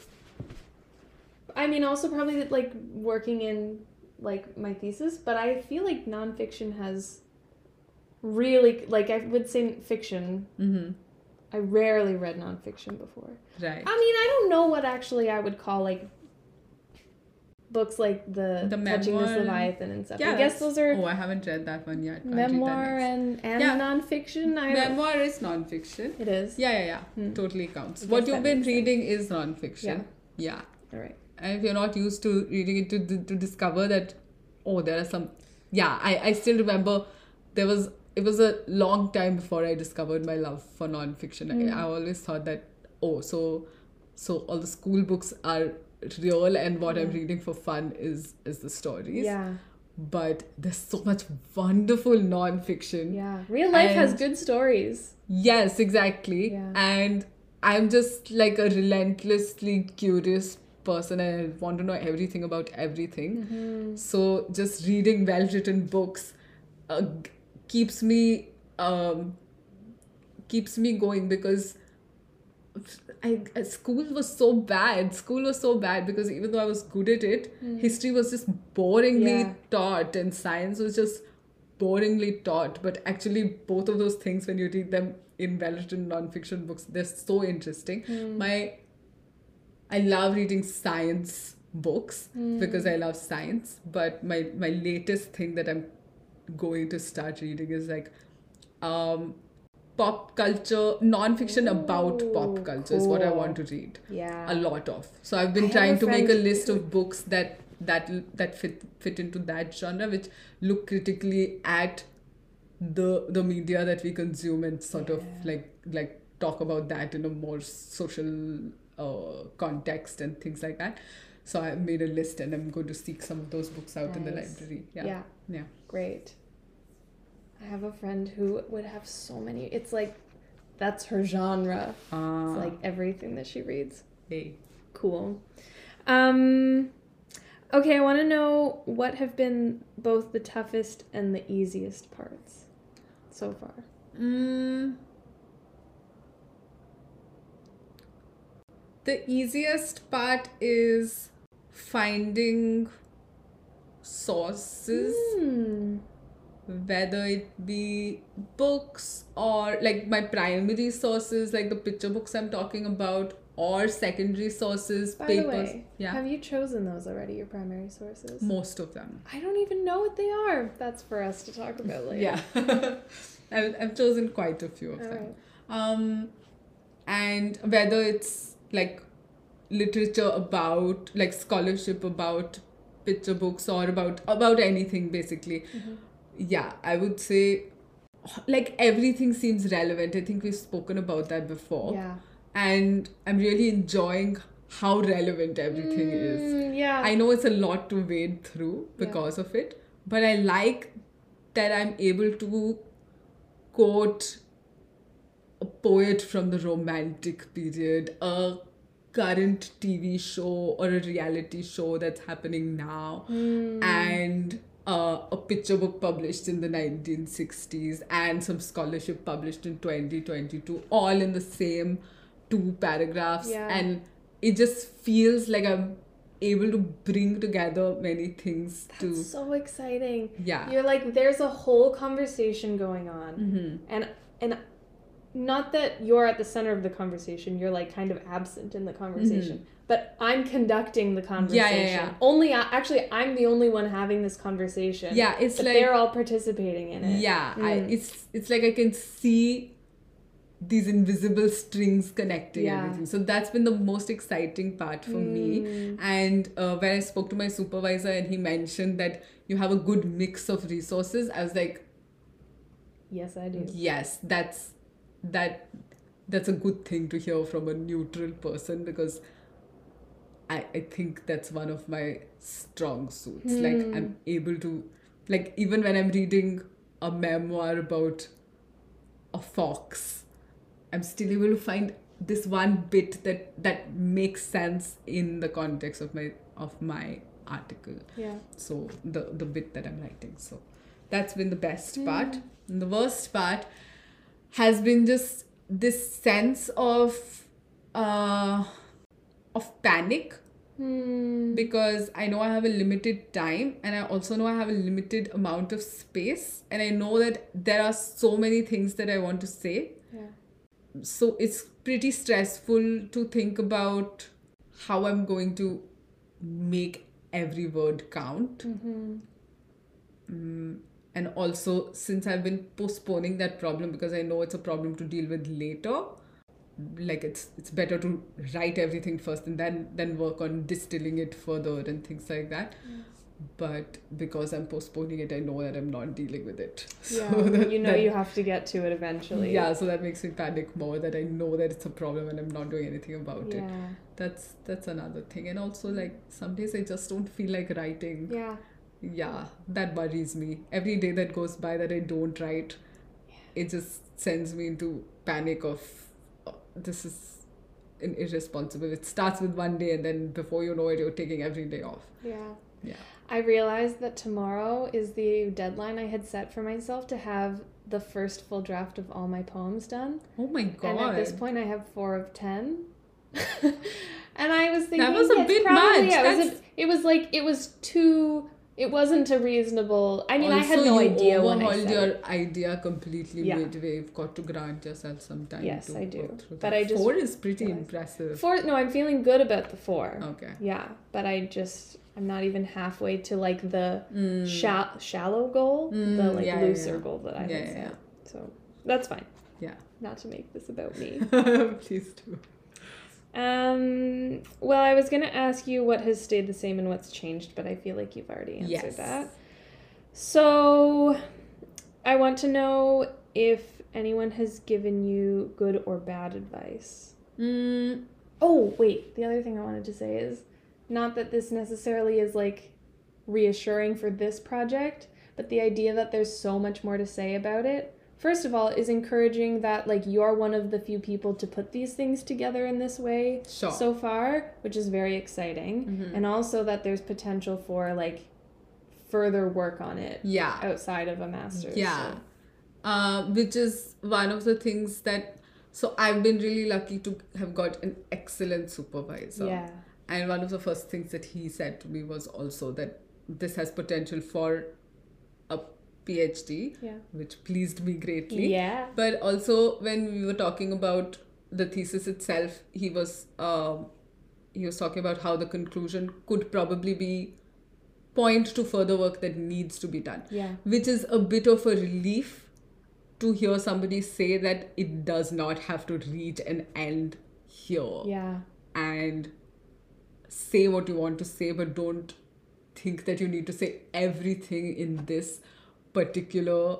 I mean, also probably like working in like my thesis, but I feel like nonfiction has really like I would say fiction. Mm-hmm. I rarely read nonfiction before. Right. I mean, I don't know what actually I would call like books like the, The Touching This and- Leviathan and stuff. yeah, I guess those are Oh, I haven't read that one yet. I'll memoir and and Yeah. nonfiction. I Memoir is non-fiction. it is. Yeah, yeah, yeah. Hmm. Totally counts. What you've been makes sense. reading is non-fiction. Yeah. All right. and if you're not used to reading it to, to discover that oh there are some yeah I, I still remember there was it was a long time before I discovered my love for nonfiction. Mm. I, I always thought that oh, so so all the school books are real, and what I'm reading for fun is is the stories. Yeah. But there's so much wonderful nonfiction. Yeah. Real life has good stories. Yes, exactly. Yeah. And I'm just like a relentlessly curious person and I want to know everything about everything. Mm-hmm. So just reading well written books uh, keeps me um, keeps me going because I, uh, school was so bad. School was so bad because even though I was good at it, history was just boringly Yeah. taught and science was just boringly taught. But actually, both of those things, when you read them in well written nonfiction books, they're so interesting. My I love reading science books because I love science. But my my latest thing that I'm going to start reading is like um pop culture non-fiction about pop culture is what I want to read Yeah. a lot of. So I've been I trying to make a list who- of books that that that fit fit into that genre, which look critically at the the media that we consume and sort of like like talk about that in a more social uh, context and things like that. So I made a list and I'm going to seek some of those books out in the library. yeah. Yeah. Yeah. Great. I have a friend who would have so many. It's like that's her genre. Uh, It's like everything that she reads. hey. Cool. Um okay, I want to know what have been both the toughest and the easiest parts so far. Mm. The easiest part is finding sources, Hmm. Whether it be books or like my primary sources, like the picture books I'm talking about, or secondary sources, By papers. the way, yeah, have you chosen those already, your primary sources? most of them. I don't even know what they are. That's for us to talk about later. Yeah, I've, I've chosen quite a few of All them. right. um and whether it's like literature about like scholarship about picture books or about about anything basically Mhm. Yeah i would say like everything seems relevant i think we've spoken about that before Yeah. and i'm really enjoying how relevant everything is Mm, yeah. I know it's a lot to wade through Yeah. because of it, but I like that I'm able to quote a poet from the romantic period, a current TV show or a reality show that's happening now, Mm. and uh, a picture book published in the 1960s, and some scholarship published in 2022, all in the same two paragraphs. Yeah. And it just feels like I'm able to bring together many things to. That's so exciting. yeah. You're like there's a whole conversation going on. hmm And and not that you're at the center of the conversation, you're like kind of absent in the conversation. But I'm conducting the conversation. Mm-hmm. yeah. Only I, actually I'm the only one having this conversation. Yeah, it's but like. they're all participating in it. Yeah, I, Mm. it's it's like I can see these invisible strings connecting Yeah. everything. So that's been the most exciting part for me. Mm. And uh, when I spoke to my supervisor and he mentioned that you have a good mix of resources, I was like, Yes, I do. yes, that's that that's a good thing to hear from a neutral person because I, I think that's one of my strong suits. Like Hmm. I'm able to like even when I'm reading a memoir about a fox, I'm still able to find this one bit that that makes sense in the context of my of my article Yeah. so the the bit that i'm writing so that's been the best part and the worst part has been just this sense of uh of panic Hmm. because i know i have a limited time and i also know i have a limited amount of space and i know that there are so many things that i want to say Yeah. so it's pretty stressful to think about how i'm going to make every word count Mm-hmm. Mm, and also since i've been postponing that problem because i know it's a problem to deal with later like it's it's better to write everything first and then then work on distilling it further and things like that but because I'm postponing it, I know that I'm not dealing with it. Yeah, that- you know that- you have to get to it eventually. Yeah, so that makes me panic more that I know that it's a problem and I'm not doing anything about it. Yeah. That's that's another thing. And also like some days I just don't feel like writing. Yeah. Yeah, that worries me. Every day that goes by that I don't write, it just sends me into panic of "Oh, this is in- irresponsible. It starts with one day and then before you know it you're taking every day off. Yeah. Yeah. I realized that tomorrow is the deadline I had set for myself to have the first full draft of all my poems done. Oh my god. And at this point, I have four of ten. and I was thinking that was a bit probably, much. Yeah, it, was a, it was like it was too. It wasn't a reasonable. I mean, I had no idea when I said your it. idea completely Yeah. midway. You've got to grant yourself some time. Yes, I do. But. I just four is pretty realized- impressive. Four. No, I'm feeling good about the four. Okay. Yeah, but I just I'm not even halfway to like the Mm. sha- shallow goal, the Mm, like yeah, looser yeah. goal that I Yeah, had yeah, set. So that's fine. Yeah. Not to make this about me. Please do. Um, well, I was going to ask you what has stayed the same and what's changed, but I feel like you've already answered Yes. that. So, I want to know if anyone has given you good or bad advice. Mm, Oh, wait, the other thing I wanted to say is not that this necessarily is like reassuring for this project, but the idea that there's so much more to say about it. First of all, is encouraging that like you're one of the few people to put these things together in this way sure. so far, which is very exciting. Mhm. And also that there's potential for like further work on it yeah. outside of a master's. Yeah. so- uh, which is one of the things that so i've been really lucky to have got an excellent supervisor yeah. and one of the first things that he said to me was also that this has potential for phd Yeah. which pleased me greatly Yeah. but also when we were talking about the thesis itself he was um, he was talking about how the conclusion could probably be point to further work that needs to be done Yeah. which is a bit of a relief to hear somebody say that it does not have to reach an end here Yeah. and say what you want to say but don't think that you need to say everything in this particular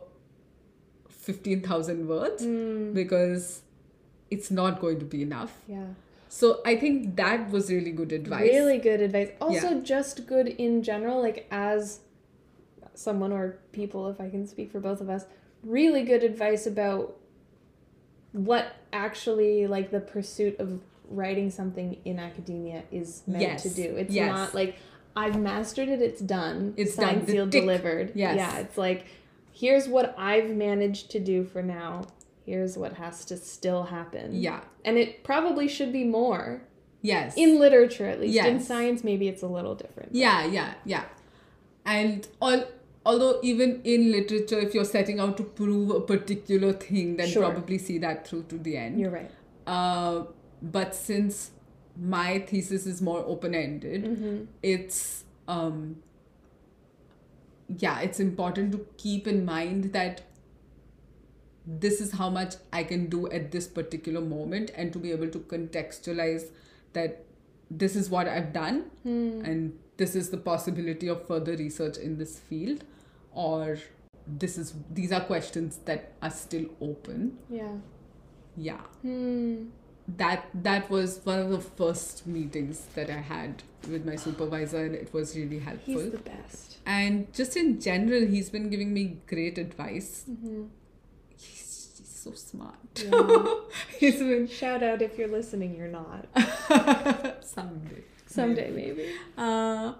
15000 words Mm, because it's not going to be enough yeah. so i think that was really good advice Really good advice. Also, Yeah. just good in general, like as someone or people, if I can speak for both of us, really good advice about what actually like the pursuit of writing something in academia is meant Yes. to do. It's Yes. not like I've mastered it, it's done, It's signed, done, sealed, delivered. Yes. Yeah, it's like here's what I've managed to do for now. Here's what has to still happen. yeah And it probably should be more yes in literature at least Yes. in science maybe it's a little different Yeah, yeah, yeah. And all, although even in literature, if you're setting out to prove a particular thing, then Sure. probably see that through to the end. you're right Uh, but since my thesis is more open-ended, mm-hmm. it's um, yeah, it's important to keep in mind that this is how much I can do at this particular moment, and to be able to contextualize that this is what I've done Hmm. and this is the possibility of further research in this field or this is these are questions that are still open yeah yeah hmm. That that was one of the first meetings that i had with my supervisor and it was really helpful. He's the best. And just in general he's been giving me great advice. Mm-hmm. he's, he's so smart. Yeah. he's been shout out if you're listening you're not. Someday. Someday maybe. Uh,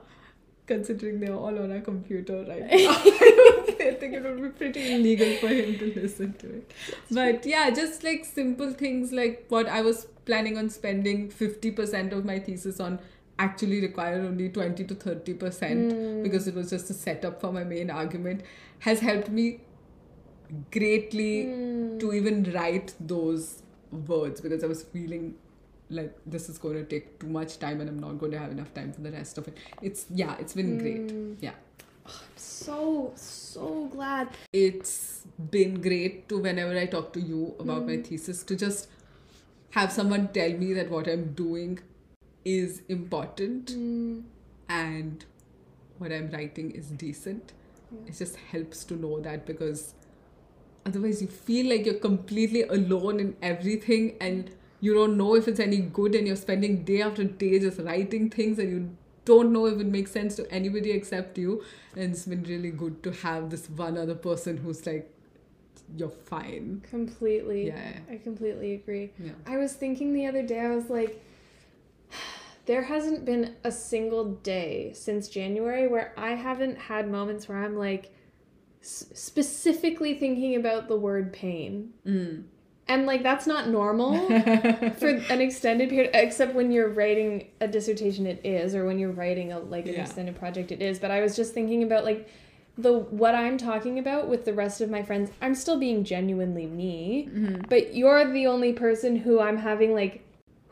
considering they're all on a computer right now, I think it would be pretty illegal for him to listen to it. But yeah, just like simple things like what I was planning on spending 50% of my thesis on actually required only 20 to 30% Mm. because it was just a setup for my main argument has helped me greatly Hmm. to even write those words because I was feeling like this is going to take too much time and I'm not going to have enough time for the rest of it. It's yeah, it's been great. Mm. Yeah. So so glad It's been great to whenever I talk to you about my thesis to just have someone tell me that what I'm doing is important mm. and what I'm writing is decent. It just helps to know that because otherwise you feel like you're completely alone in everything and you don't know if it's any good and you're spending day after day just writing things and you don't know if it makes sense to anybody except you and it's been really good to have this one other person who's like you're fine Completely. Yeah. I completely agree. yeah I was thinking the other day, I was like, there hasn't been a single day since January where I haven't had moments where I'm like s- specifically thinking about the word pain. mm. And like, that's not normal for an extended period, except when you're writing a dissertation, it is, or when you're writing a like an Yeah. extended project, it is. But I was just thinking about like, the what I'm talking about with the rest of my friends, I'm still being genuinely me Mhm. but you're the only person who I'm having like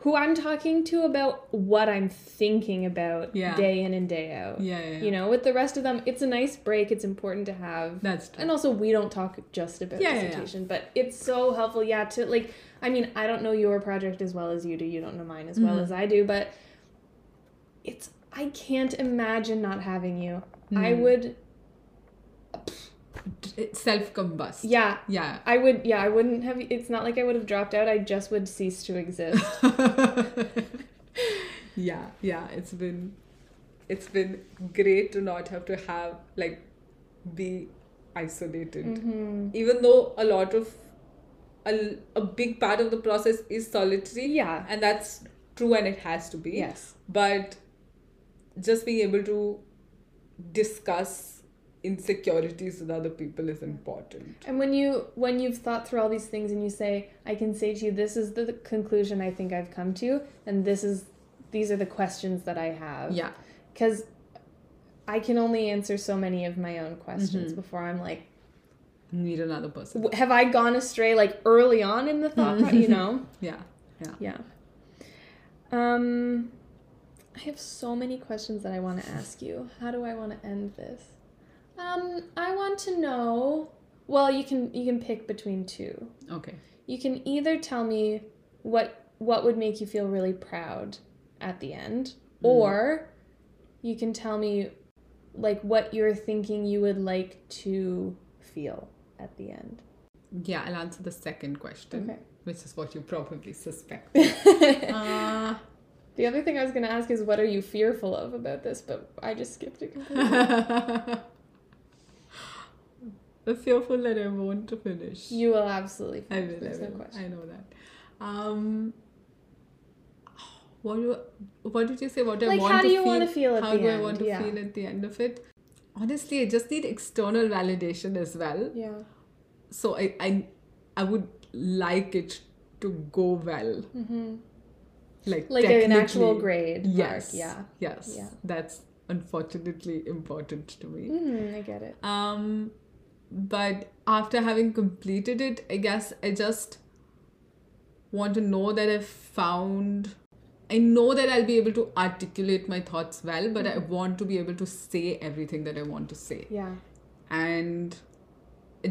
who I'm talking to about what I'm thinking about Yeah. day in and day out. yeah, yeah, yeah. You know, with the rest of them, it's a nice break. It's important to have. that's true And also, we don't talk just about Yeah, yeah, yeah. but it's so helpful, yeah, to like, I mean, I don't know your project as well as you do. You don't know mine as well Mhm. as I do, but it's, I can't imagine not having you. I Mm. would, self combust yeah, yeah I would, yeah, I wouldn't have, it's not like I would have dropped out. I just would cease to exist. yeah yeah it's been it's been great to not have to have like be isolated hmm even though a lot of a, a big part of the process is solitary Yeah. and that's true and it has to be Yes. but just being able to discuss insecurities with other people is important And when you when you've thought through all these things and you say, I can say to you, this is the, conclusion I think I've come to, and this is these are the questions that I have. yeah Because I can only answer so many of my own questions Mhm. before I'm like, need another person have I gone astray like early on in the thought? pro- you know? Yeah yeah Yeah. Um, I have so many questions that I want to ask you. How do I want to end this? Um, I want to know. Well, you can you can pick between two. okay You can either tell me what what would make you feel really proud at the end, Mm. or you can tell me like what you're thinking you would like to feel at the end. yeah i'll answer the second question Okay. which is what you probably suspect the uh, other thing I was gonna ask is what are you fearful of about this, but I just skipped it completely. Fearful that I won't finish. you will absolutely. I finish, will, I There's no question. I know that. Um, what do, what did you say? What I Like, want how to do you feel? wanna feel at how the do I want to Yeah. feel at the end of it? Honestly, I just need external validation as well. Yeah. So I, I, I would like it to go well. Mm-hmm. Like Like an actual grade. mark, Yes. Yeah. Yes. Yeah. That's unfortunately important to me. Mm, I get it. Um, but after having completed it, I guess I just want to know that I've found. I know that I'll be able to articulate my thoughts well, but I want to be able to say everything that I want to say. Yeah. And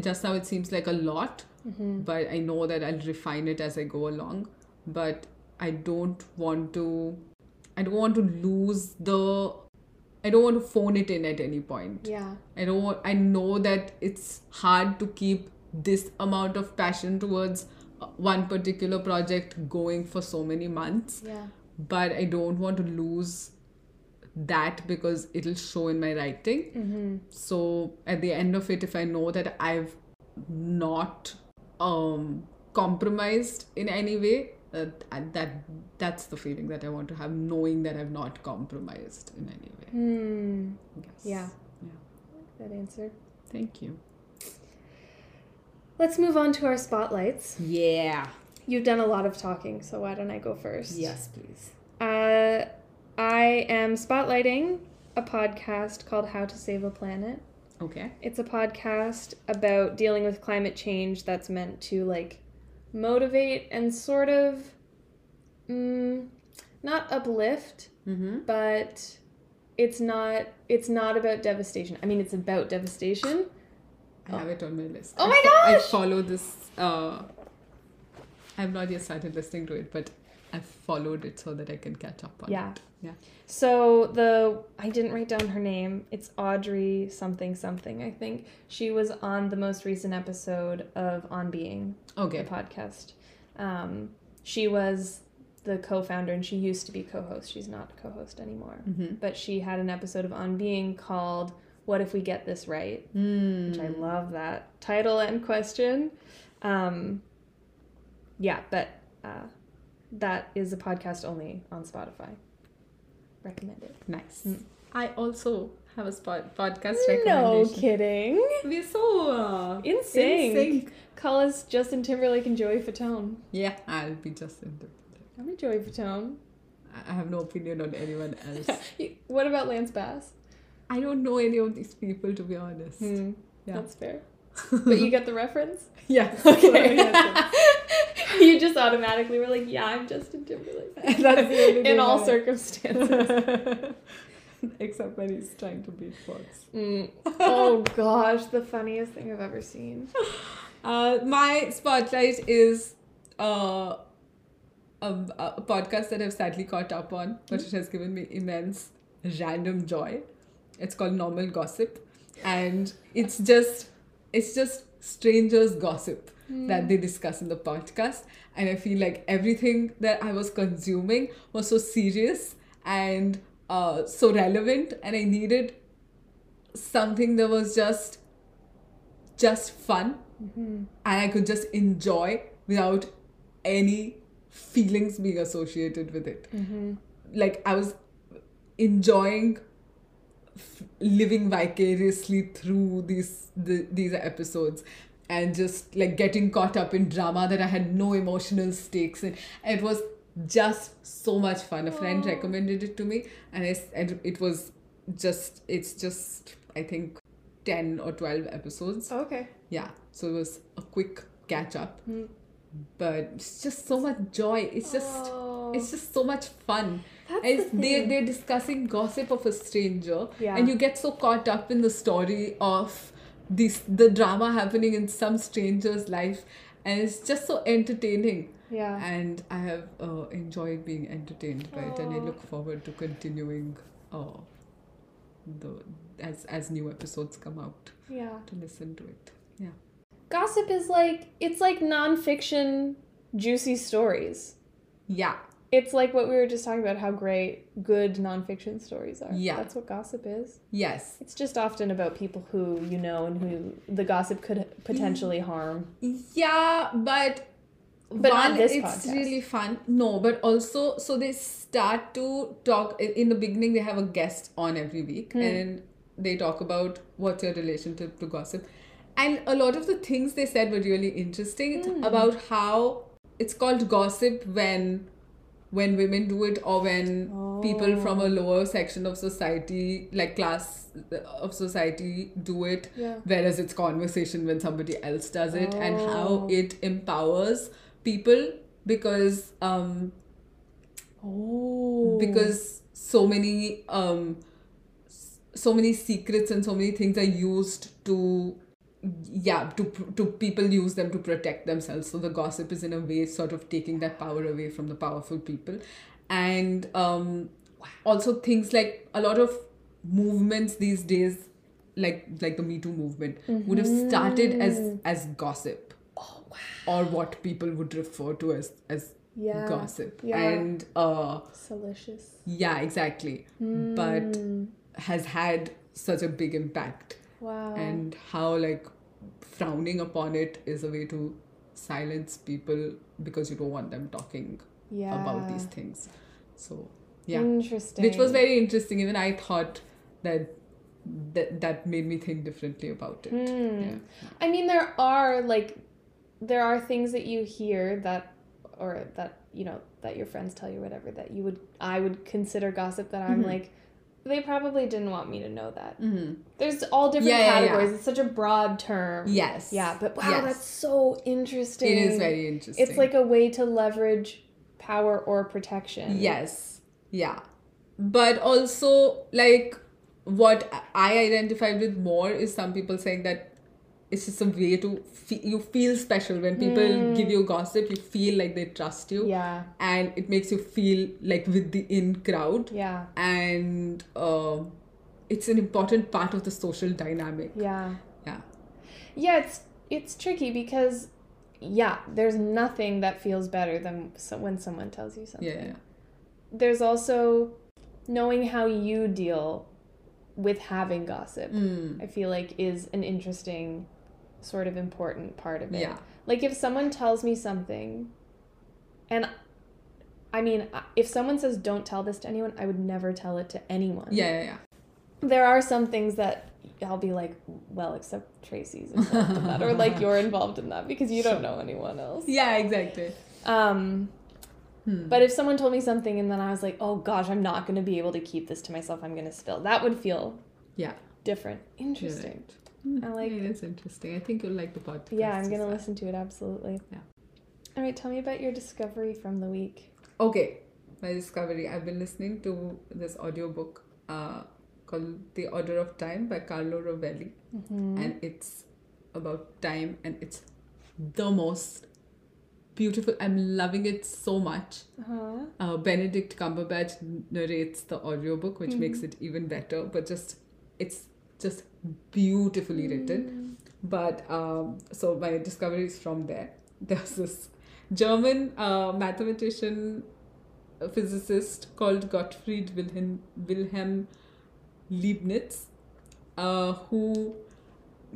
just now it seems like a lot, Mm-hmm. but I know that I'll refine it as I go along. But I don't want to. I don't want to lose the. I don't want to phone it in at any point. Yeah. I don't want, I know that it's hard to keep this amount of passion towards uh, one particular project going for so many months, Yeah. but I don't want to lose that because it'll show in my writing. Mm-hmm. So at the end of it, if I know that I've not um, compromised in any way, uh, that that's the feeling that I want to have, knowing that I've not compromised in any way. I guess. Yeah. Yeah. That answer. Thank you. Let's move on to our spotlights. Yeah. You've done a lot of talking, so why don't I go first? Yes, please. Uh, I am spotlighting a podcast called How to Save a Planet. Okay. It's a podcast about dealing with climate change that's meant to like motivate and sort of mm, not uplift, Mm-hmm. but it's not it's not about devastation. I mean, it's about devastation. I have it on my list. Oh I my fo- I gosh! follow this. Uh, I've not yet started listening to it, but I've followed it so that I can catch up on Yeah. it. Yeah. So the I didn't write down her name. It's Audrey something something. I think she was on the most recent episode of On Being, the Okay. podcast. Um, she was the co-founder and she used to be co-host. She's not co-host anymore. Mm-hmm. But she had an episode of On Being called "What If We Get This Right," Mm. which I love that title and question. Um, yeah, but uh, that is a podcast only on Spotify. Recommend it. Nice. Mm. I also have a spot podcast recommendation. No recommendation. kidding. We're so uh, In sync. sync. Call us Justin Timberlake and Joey Fatone. Yeah, I'll be just in the. I'm a Joey Fatone. I have no opinion on anyone else. what about Lance Bass? I don't know any of these people to be honest. Hmm, Yeah. That's fair. But you get the reference? yeah. Okay. You just automatically were like, yeah, I'm Justin Timberlake. That's the only In all circumstances. Except when he's trying to beat Fox. Mm. Oh gosh, the funniest thing I've ever seen. Uh, my spotlight is uh, a, a podcast that I've sadly caught up on, but it has given me immense random joy. It's called Normal Gossip, and it's just it's just strangers gossip that they hmm. discuss in the podcast. And I feel like everything that I was consuming was so serious and uh, so relevant, and I needed something that was just just fun. Mm-hmm. And I could just enjoy without any feelings being associated with it. Mm-hmm. Like I was enjoying f- living vicariously through these the, these episodes and just like getting caught up in drama that I had no emotional stakes in. It was just so much fun. A friend recommended it to me, and I and it was just it's just I think ten or twelve episodes. Okay. Yeah, so it was a quick catch up, Mm. but it's just so much joy. It's just Oh, it's just so much fun. that's the they they're discussing gossip of a stranger, Yeah. and you get so caught up in the story of this the drama happening in some stranger's life, and it's just so entertaining. yeah. And I have uh, enjoyed being entertained by it, and I look forward to continuing. Uh, the as as new episodes come out Yeah. to listen to it. Yeah. Gossip is like it's like nonfiction juicy stories. Yeah. It's like what we were just talking about, how great good nonfiction stories are. Yeah. That's what gossip is. Yes. It's just often about people who you know and who the gossip could potentially harm. Yeah, but But one, it's podcast. really fun. No, but also so they start to talk in the beginning. They have a guest on every week, Hmm. and they talk about what's your relationship to gossip, and a lot of the things they said were really interesting. Hmm. about how it's called gossip when when women do it or when people from a Oh. lower section of society like class of society do it Yeah. whereas it's conversation when somebody else does it and how Oh. it empowers people because um Oh. because so many um so many secrets and so many things are used to yeah to to people use them to protect themselves so the gossip is in a way sort of taking that power away from the powerful people and um also things like a lot of movements these days like like the me too movement would have started as as gossip Oh wow. or what people would refer to as as Yeah. gossip Yeah. and uh salacious yeah exactly but Mm. has had such a big impact Wow. and how like frowning upon it is a way to silence people because you don't want them talking yeah. about these things so yeah Interesting. which was very interesting even i thought that that, that made me think differently about it Hmm. yeah I mean, there are like, there are things that you hear that, or that you know that your friends tell you, whatever that you would, I would consider gossip. That I'm Mhm. like, they probably didn't want me to know that. mm-hmm. There's all different Yeah, yeah, yeah. categories. It's such a broad term. yes Yeah, but wow, Yes. that's so interesting. it is very interesting It's like a way to leverage power or protection. Yes. Yeah. But also, like, what I identified with more is some people saying that it's just a way to fe- you feel special when people give you gossip. You feel like they trust you, Yeah. and it makes you feel like with the in crowd, Yeah. and um it's an important part of the social dynamic. Yeah. Yeah, Yeah, it's it's tricky because yeah, there's nothing that feels better than so when someone tells you something. yeah, yeah. There's also knowing how you deal with having gossip. Mm. I feel like is an interesting sort of important part of it. Yeah. Like if someone tells me something and I mean, if someone says don't tell this to anyone, I would never tell it to anyone. Yeah, yeah, yeah. There are some things that I'll be like, well, except Tracy's involved in that, or like you're involved in that because you don't know anyone else. Yeah, exactly. Um, Hmm. but if someone told me something and then I was like, oh gosh, I'm not going to be able to keep this to myself, I'm going to spill, that would feel Yeah. different. Interesting. I like it. is interesting. I think you'll like the podcast. Yeah, I'm going to well. listen to it absolutely. Yeah. All right, tell me about your discovery from the week. Okay, my discovery. I've been listening to this audiobook uh, called The Order of Time by Carlo Rovelli, and it's about time, and it's the most beautiful. I'm loving it so much. Uh-huh. Uh, Benedict Cumberbatch narrates the audiobook, which makes it even better. But just it's just beautifully written. But um, so my discovery is from there. There's this German uh, mathematician, uh, physicist called Gottfried Wilhelm, Wilhelm Leibniz, uh, who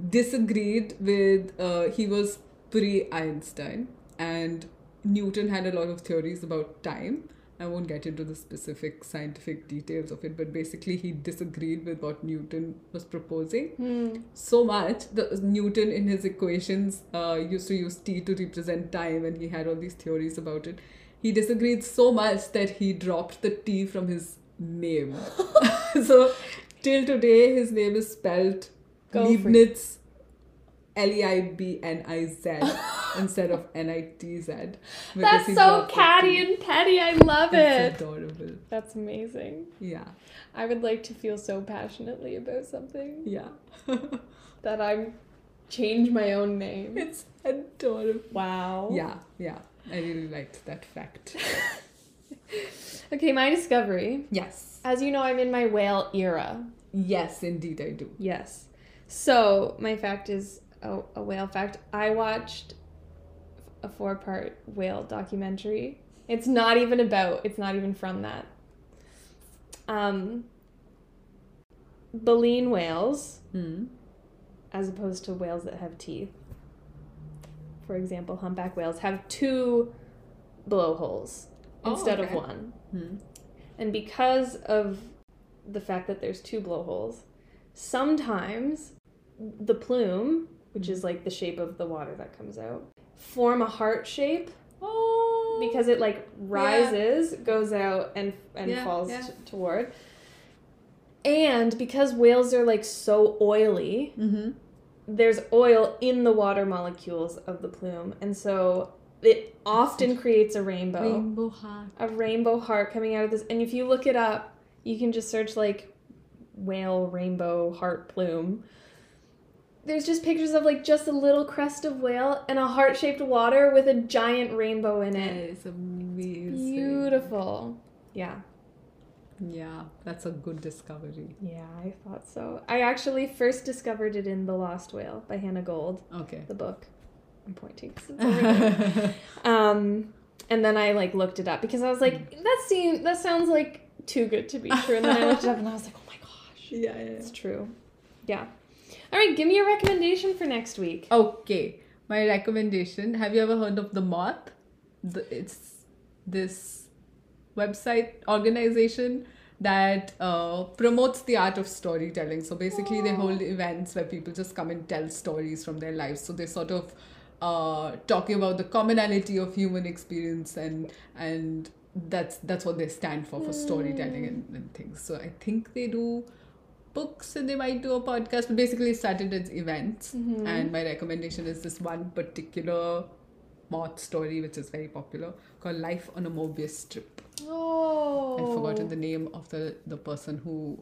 disagreed with. Uh, he was pre Einstein, and Newton had a lot of theories about time. I won't get into the specific scientific details of it, but basically he disagreed with what Newton was proposing Hmm. so much that Newton in his equations uh, used to use t to represent time, and he had all these theories about it. He disagreed so much that he dropped the t from his name. so till today, his name is spelled Go Leibniz, L E I B N I Z instead of N I T Z. That's so catty and petty. I love It's it. adorable. That's amazing. Yeah, I would like to feel so passionately about something yeah. that I change my own name. it's adorable. Wow. Yeah, yeah. I really liked that fact. Okay, my discovery. Yes. As you know, I'm in my whale era. Yes, indeed, I do. Yes. So, my fact is a, a whale fact. I watched a four part whale documentary. It's not even about, it's not even from that. Um, baleen whales, Hmm. as opposed to whales that have teeth, for example, humpback whales, have two blowholes Oh, instead okay. of one. Hmm. And because of the fact that there's two blowholes, sometimes the plume, which is like the shape of the water that comes out, form a heart shape Oh. because it like rises, goes out, and and Yeah, falls yeah. t- toward. And because whales are like so oily, Mm-hmm. there's oil in the water molecules of the plume, and so it often creates a rainbow Rainbow heart. a rainbow heart coming out of this. And if you look it up, you can just search like whale rainbow heart plume. There's just pictures of like just a little crest of whale and a heart shaped water with a giant rainbow in it. it. is amazing. Beautiful. Yeah. Yeah, that's a good discovery. Yeah, I thought so. I actually first discovered it in The Lost Whale by Hannah Gold, Okay. the book. I'm pointing it's. Um, and then I like looked it up because I was like, that seems that sounds like too good to be true. And then I looked it up and I was like, oh my gosh, yeah, yeah, it's true. Yeah. All right, give me a recommendation for next week. Okay, my recommendation. Have you ever heard of the Moth? The, it's this website organization that uh, promotes the art of storytelling. So basically, they hold events where people just come and tell stories from their lives. So they sort of uh, talking about the commonality of human experience and and that's that's what they stand for for storytelling and, and things. So I think they do books and they might do a podcast but basically it started as events. And my recommendation is this one particular moth story which is very popular called life on a mobius strip. Oh. i've forgotten the name of the the person who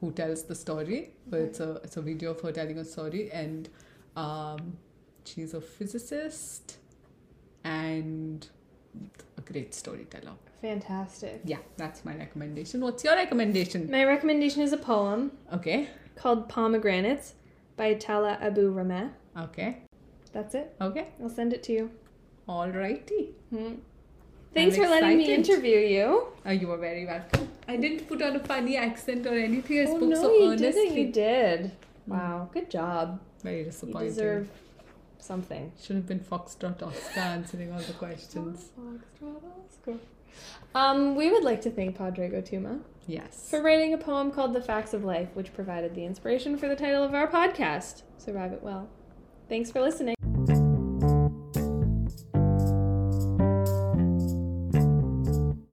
who tells the story but it's a it's a video of her telling a story. And Um, she's a physicist and a great storyteller. Fantastic. Yeah, that's my recommendation. What's your recommendation? My recommendation is a poem Okay, called Pomegranates by Tala Abu Rahmeh. okay, That's it. okay. I'll send it to you. Alrighty. Hmm. Thanks for letting me interview you. Oh, you are very welcome. I didn't put on a funny accent or anything. I oh spoke no, so you earnestly. didn't. You did. Wow, good job. Very You deserve something. Should have been Foxtrot Oscar answering all the questions. Foxtrot Oscar. Um, we would like to thank Pádraig Ó Tuama Yes. for writing a poem called The Facts of Life, which provided the inspiration for the title of our podcast, Survive It Well. Thanks for listening.